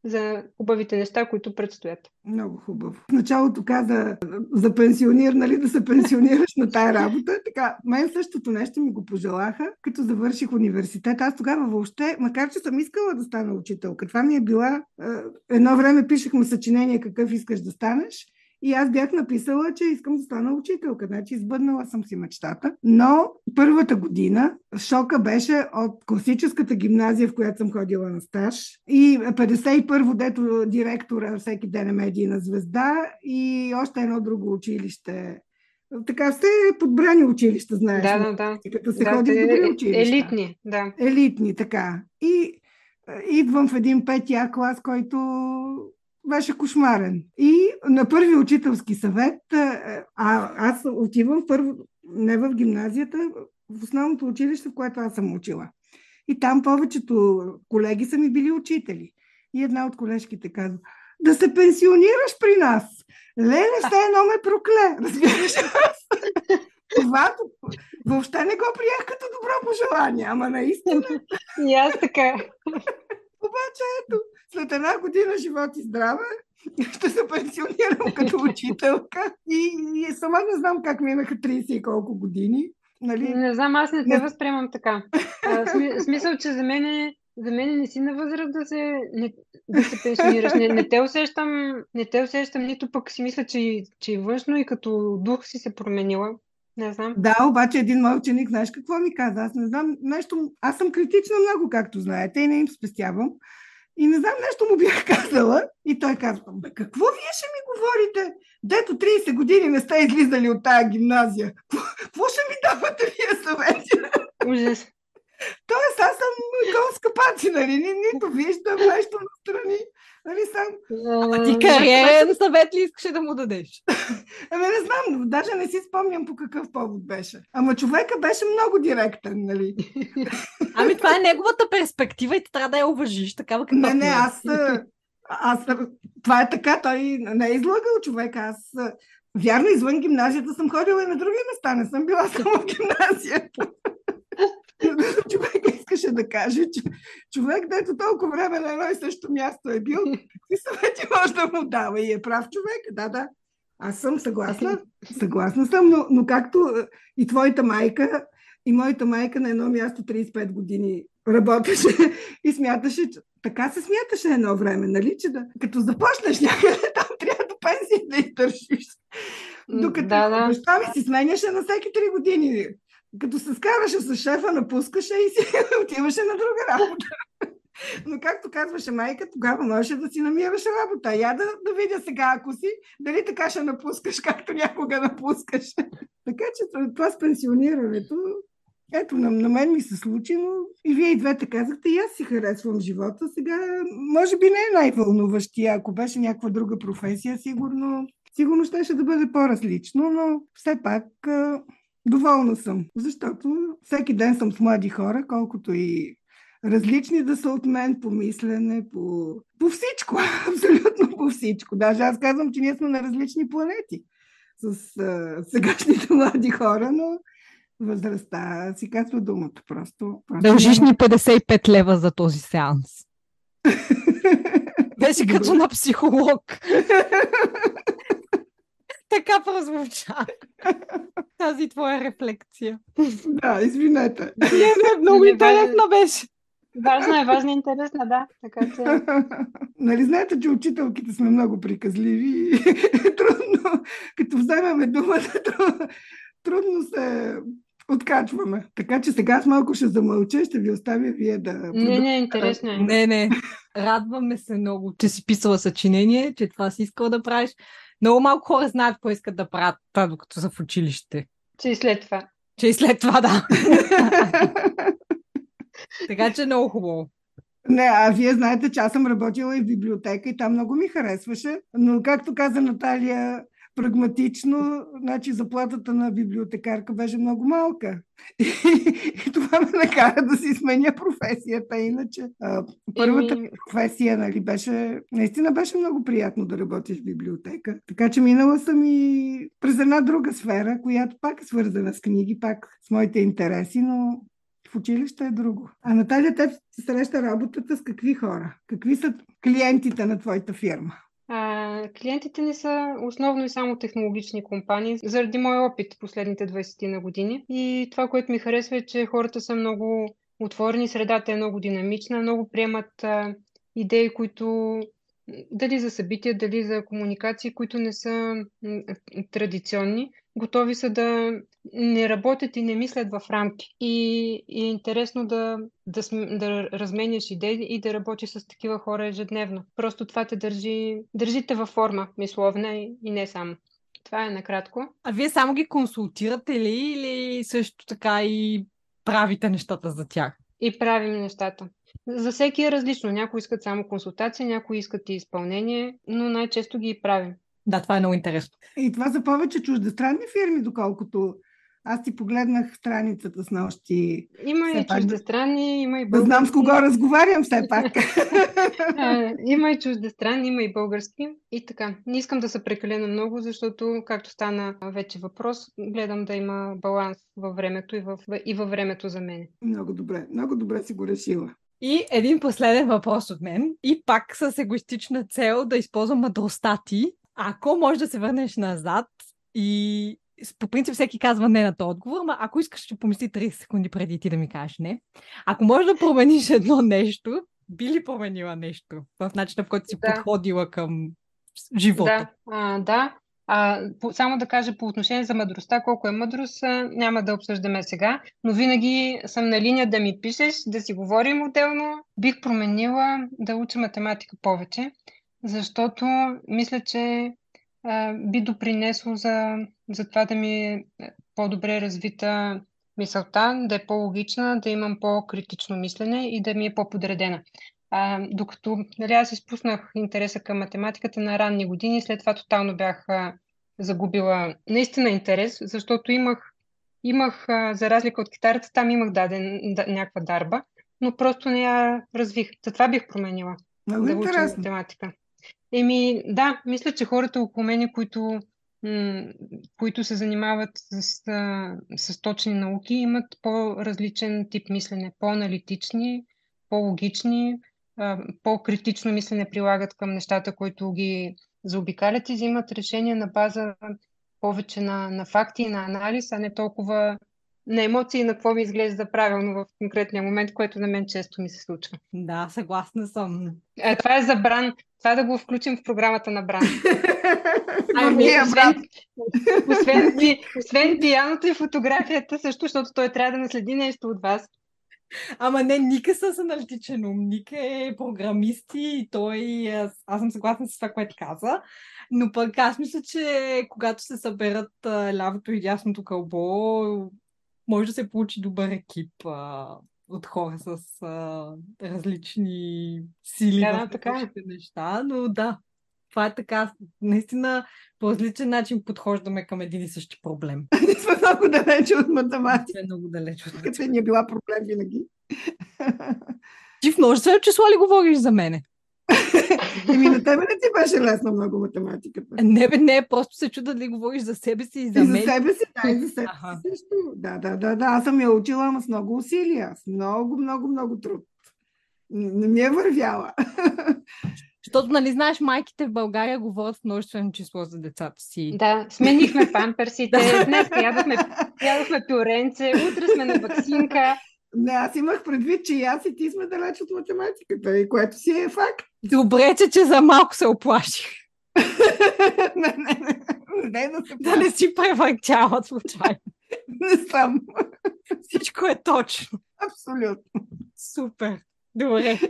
за хубавите неща, които предстоят. Много хубаво. В началото каза за пенсионир, нали, да се пенсионираш на тая работа. Така, мен същото нещо ми го пожелаха, като завърших университет. Аз тогава въобще, макар че съм искала да стана учителка, това ми е била... Едно време пишехме съчинение какъв искаш да станеш и аз бях написала, че искам да стана учителка. Значи избъднала съм си мечтата. Но първата година шока беше от класическата гимназия, в която съм ходила на стаж. И 51-во, дето директора всеки ден е медийна звезда и още едно друго училище така все подбрани училища, знаеш. Да, да, да. Като се да, ходи в добри училища. Елитни, да. Елитни, така. И идвам в един петия клас, който беше кошмарен. И на първи учителски съвет, а аз отивам първо, не в гимназията, в основното училище, в което аз съм учила. И там повечето колеги са ми били учители. И една от колежките казва, да се пенсионираш при нас. Леле, все едно ме прокле. Разбираш? Това въобще не го приех като добро пожелание, ама наистина. И аз така. Обаче ето, след една година живот и здраве, ще се пенсионирам като учителка. И, и сама не знам как минаха 30 и колко години. Нали? Не знам, аз не те възприемам така. А, сми, смисъл, че за мен е за мен не си на възраст да се, не, да се пенсионираш. Не, не, те усещам, не те усещам, нито пък си мисля, че, че и външно и като дух си се променила. Не знам. Да, обаче един мой ученик, знаеш какво ми каза? Аз не знам нещо. Аз съм критична много, както знаете, и не им спестявам. И не знам, нещо му бях казала. И той казва, бе, какво вие ще ми говорите? Дето 30 години не сте излизали от тая гимназия. Какво ще ми давате вие съвети? Ужас. Тоест, аз съм гол паци, нали? Ни, нито виждам нещо настрани. Нали, сам... А ти кариерен съвет ли искаше да му дадеш? Ами не знам, даже не си спомням по какъв повод беше. Ама човека беше много директен, нали? Ами това е неговата перспектива и ти трябва да я уважиш, такава като Не, не, аз, аз, това е така, той не е излагал човек, аз Вярно, извън гимназията съм ходила и на други места, не съм била само в гимназията човек искаше да каже, че човек, дето толкова време на едно и също място е бил, какви съвети може да му дава и е прав човек. Да, да. Аз съм съгласна. Съгласна съм, но, но както и твоята майка, и моята майка на едно място 35 години работеше и смяташе, че така се смяташе едно време, нали? Че да, като започнеш някъде, там трябва до пенсия да издържиш. Докато да, да. баща ми си сменяше на всеки 3 години като се скараше с шефа, напускаше и си отиваше на друга работа. Но както казваше майка, тогава можеше да си намираш работа. Я да, да видя сега, ако си, дали така ще напускаш, както някога напускаш. така че това с пенсионирането, ето, на, на мен ми се случи, но и вие и двете казахте, и аз си харесвам живота. Сега, може би не е най-вълнуващия. Ако беше някаква друга професия, сигурно, сигурно ще, да бъде по-различно, но все пак Доволна съм, защото всеки ден съм с млади хора, колкото и различни да са от мен по мислене, по, по всичко, абсолютно по всичко. Даже аз казвам, че ние сме на различни планети с а, сегашните млади хора, но възрастта си казва думата просто. просто Дължиш ни 55 лева за този сеанс. Беше като на психолог. Така прозвуча тази твоя рефлекция. Да, извинете. Не, не, много интересна беше. Важна е, важна и интересна, да. Така че... Нали знаете, че учителките сме много приказливи и трудно, като вземаме думата, трудно се откачваме. Така че сега аз малко ще замълча, ще ви оставя вие да... Не, не, интересно е. Не, не. Радваме се много, че си писала съчинение, че това си искала да правиш. Много малко хора знаят какво искат да правят, докато са в училище. Че и след това. Че и след това, да. така че е много хубаво. Не, а вие знаете, че аз съм работила и в библиотека и там много ми харесваше, но както каза Наталия, прагматично, значи заплатата на библиотекарка беше много малка. И, и това ме накара да си сменя професията. Иначе а, първата ми... професия нали, беше, наистина беше много приятно да работиш в библиотека. Така че минала съм и през една друга сфера, която пак е свързана с книги, пак с моите интереси, но в училище е друго. А Наталия, теб среща работата с какви хора? Какви са клиентите на твоята фирма? А, клиентите ни са основно и само технологични компании, заради мой опит последните 20 на години. И това, което ми харесва е, че хората са много отворени, средата е много динамична, много приемат а, идеи, които дали за събития, дали за комуникации, които не са традиционни готови са да не работят и не мислят в рамки. И, и е интересно да, да, да разменяш идеи и да работиш с такива хора ежедневно. Просто това те държи, държите във форма, мисловна и, и не само. Това е накратко. А вие само ги консултирате ли или също така и правите нещата за тях? И правим нещата. За всеки е различно. Някои искат само консултация, някои искат и изпълнение, но най-често ги правим. Да, това е много интересно. И това за повече чуждестранни фирми, доколкото аз ти погледнах страницата с нощи. Има и пак, чуждестранни, има и български. Да знам с кого разговарям все пак. има и чуждестранни, има и български. И така. Не искам да са прекалено много, защото, както стана вече въпрос, гледам да има баланс във времето и, в, и във времето за мен. Много добре. Много добре си го решила. И един последен въпрос от мен. И пак с егоистична цел да използвам мъдростта ти. Ако можеш да се върнеш назад и по принцип всеки казва не на този отговор, но ако искаш, ще помисли 30 секунди преди ти да ми кажеш не. Ако можеш да промениш едно нещо, би ли променила нещо в начина, в който си да. подходила към живота? Да, а, да. А, по, само да кажа по отношение за мъдростта, колко е мъдрост, няма да обсъждаме сега, но винаги съм на линия да ми пишеш, да си говорим отделно. Бих променила да уча математика повече, защото мисля, че а, би допринесло за, за това да ми е по-добре развита мисълта, да е по-логична, да имам по-критично мислене и да ми е по-подредена. А, докато нали, аз изпуснах интереса към математиката на ранни години, след това тотално бях загубила наистина интерес, защото имах, имах а, за разлика от китарата, там имах даден да, някаква дарба, но просто не я развих. Затова бих променила. Много да интересно. математика. Еми, да, мисля, че хората около мене, които, м- които се занимават с, с точни науки, имат по-различен тип мислене, по-аналитични, по-логични, по-критично мислене прилагат към нещата, които ги заобикалят и взимат решения на база повече на, на факти и на анализ, а не толкова на емоции на какво ми изглежда правилно в конкретния момент, което на мен често ми се случва. Да, съгласна съм. А, това е за Бран. Това да го включим в програмата на Бран. Ами, освен, освен, освен пияното и фотографията също, защото той трябва да наследи нещо от вас. Ама не, Ника с аналитичен ум. Ника е програмист и той... Аз, аз съм съгласна с това, което каза. Но пък аз мисля, че когато се съберат лявото и дясното кълбо, може да се получи добър екип а, от хора с а, различни сили Да, в така е. неща. Но да, това е така. Наистина по различен начин подхождаме към един и същи проблем. Ние сме много далече от математика. Е много далеч от Като ни е била проблем винаги. Ти в множествено число ли говориш за мене? Еми на тебе не ти беше лесно много математиката. Не, бе, не, просто се чуда дали говориш за себе си и за И за мен. себе си, да, и за себе Аха. си също. Да, да, да, да. Аз съм я учила, ама с много усилия, с много, много, много труд. Не ми е вървяла. Защото, нали, знаеш, майките в България говорят множествено число за децата си. Да, сменихме памперсите, днес ядохме, ядохме пюренце, утре сме на вакцинка. Не, аз имах предвид, че и аз и ти сме далеч от математиката, и което си е факт. Добре, че, че за малко се оплаших. не, не, не, не, да се Да не си превъртяла случайно. не съм. Всичко е точно. Абсолютно. Супер. Добре.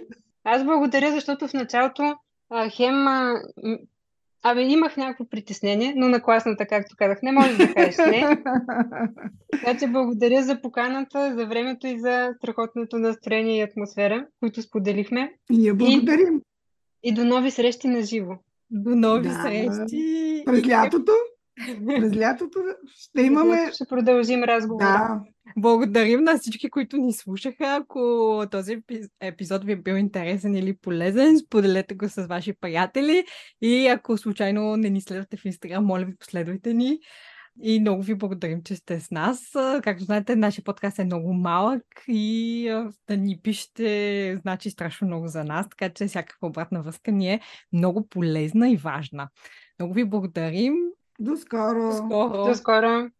Аз благодаря, защото в началото а, хем... А, абе, имах някакво притеснение, но на класната, както казах, не можеш да кажеш не. Така че благодаря за поканата, за времето и за страхотното настроение и атмосфера, които споделихме. Ние благодарим. И до нови срещи на живо. До нови Да. срещи. През лятото, през лятото ще имаме... Ще продължим разговора. Да, Благодарим на всички, които ни слушаха. Ако този епи- епизод ви е бил интересен или полезен, споделете го с ваши приятели. И ако случайно не ни следвате в Инстаграм, моля ви, последвайте ни. И много ви благодарим, че сте с нас. Както знаете, нашия подкаст е много малък и да ни пишете значи страшно много за нас, така че всякаква обратна връзка ни е много полезна и важна. Много ви благодарим. до скоро. До скоро! До скоро!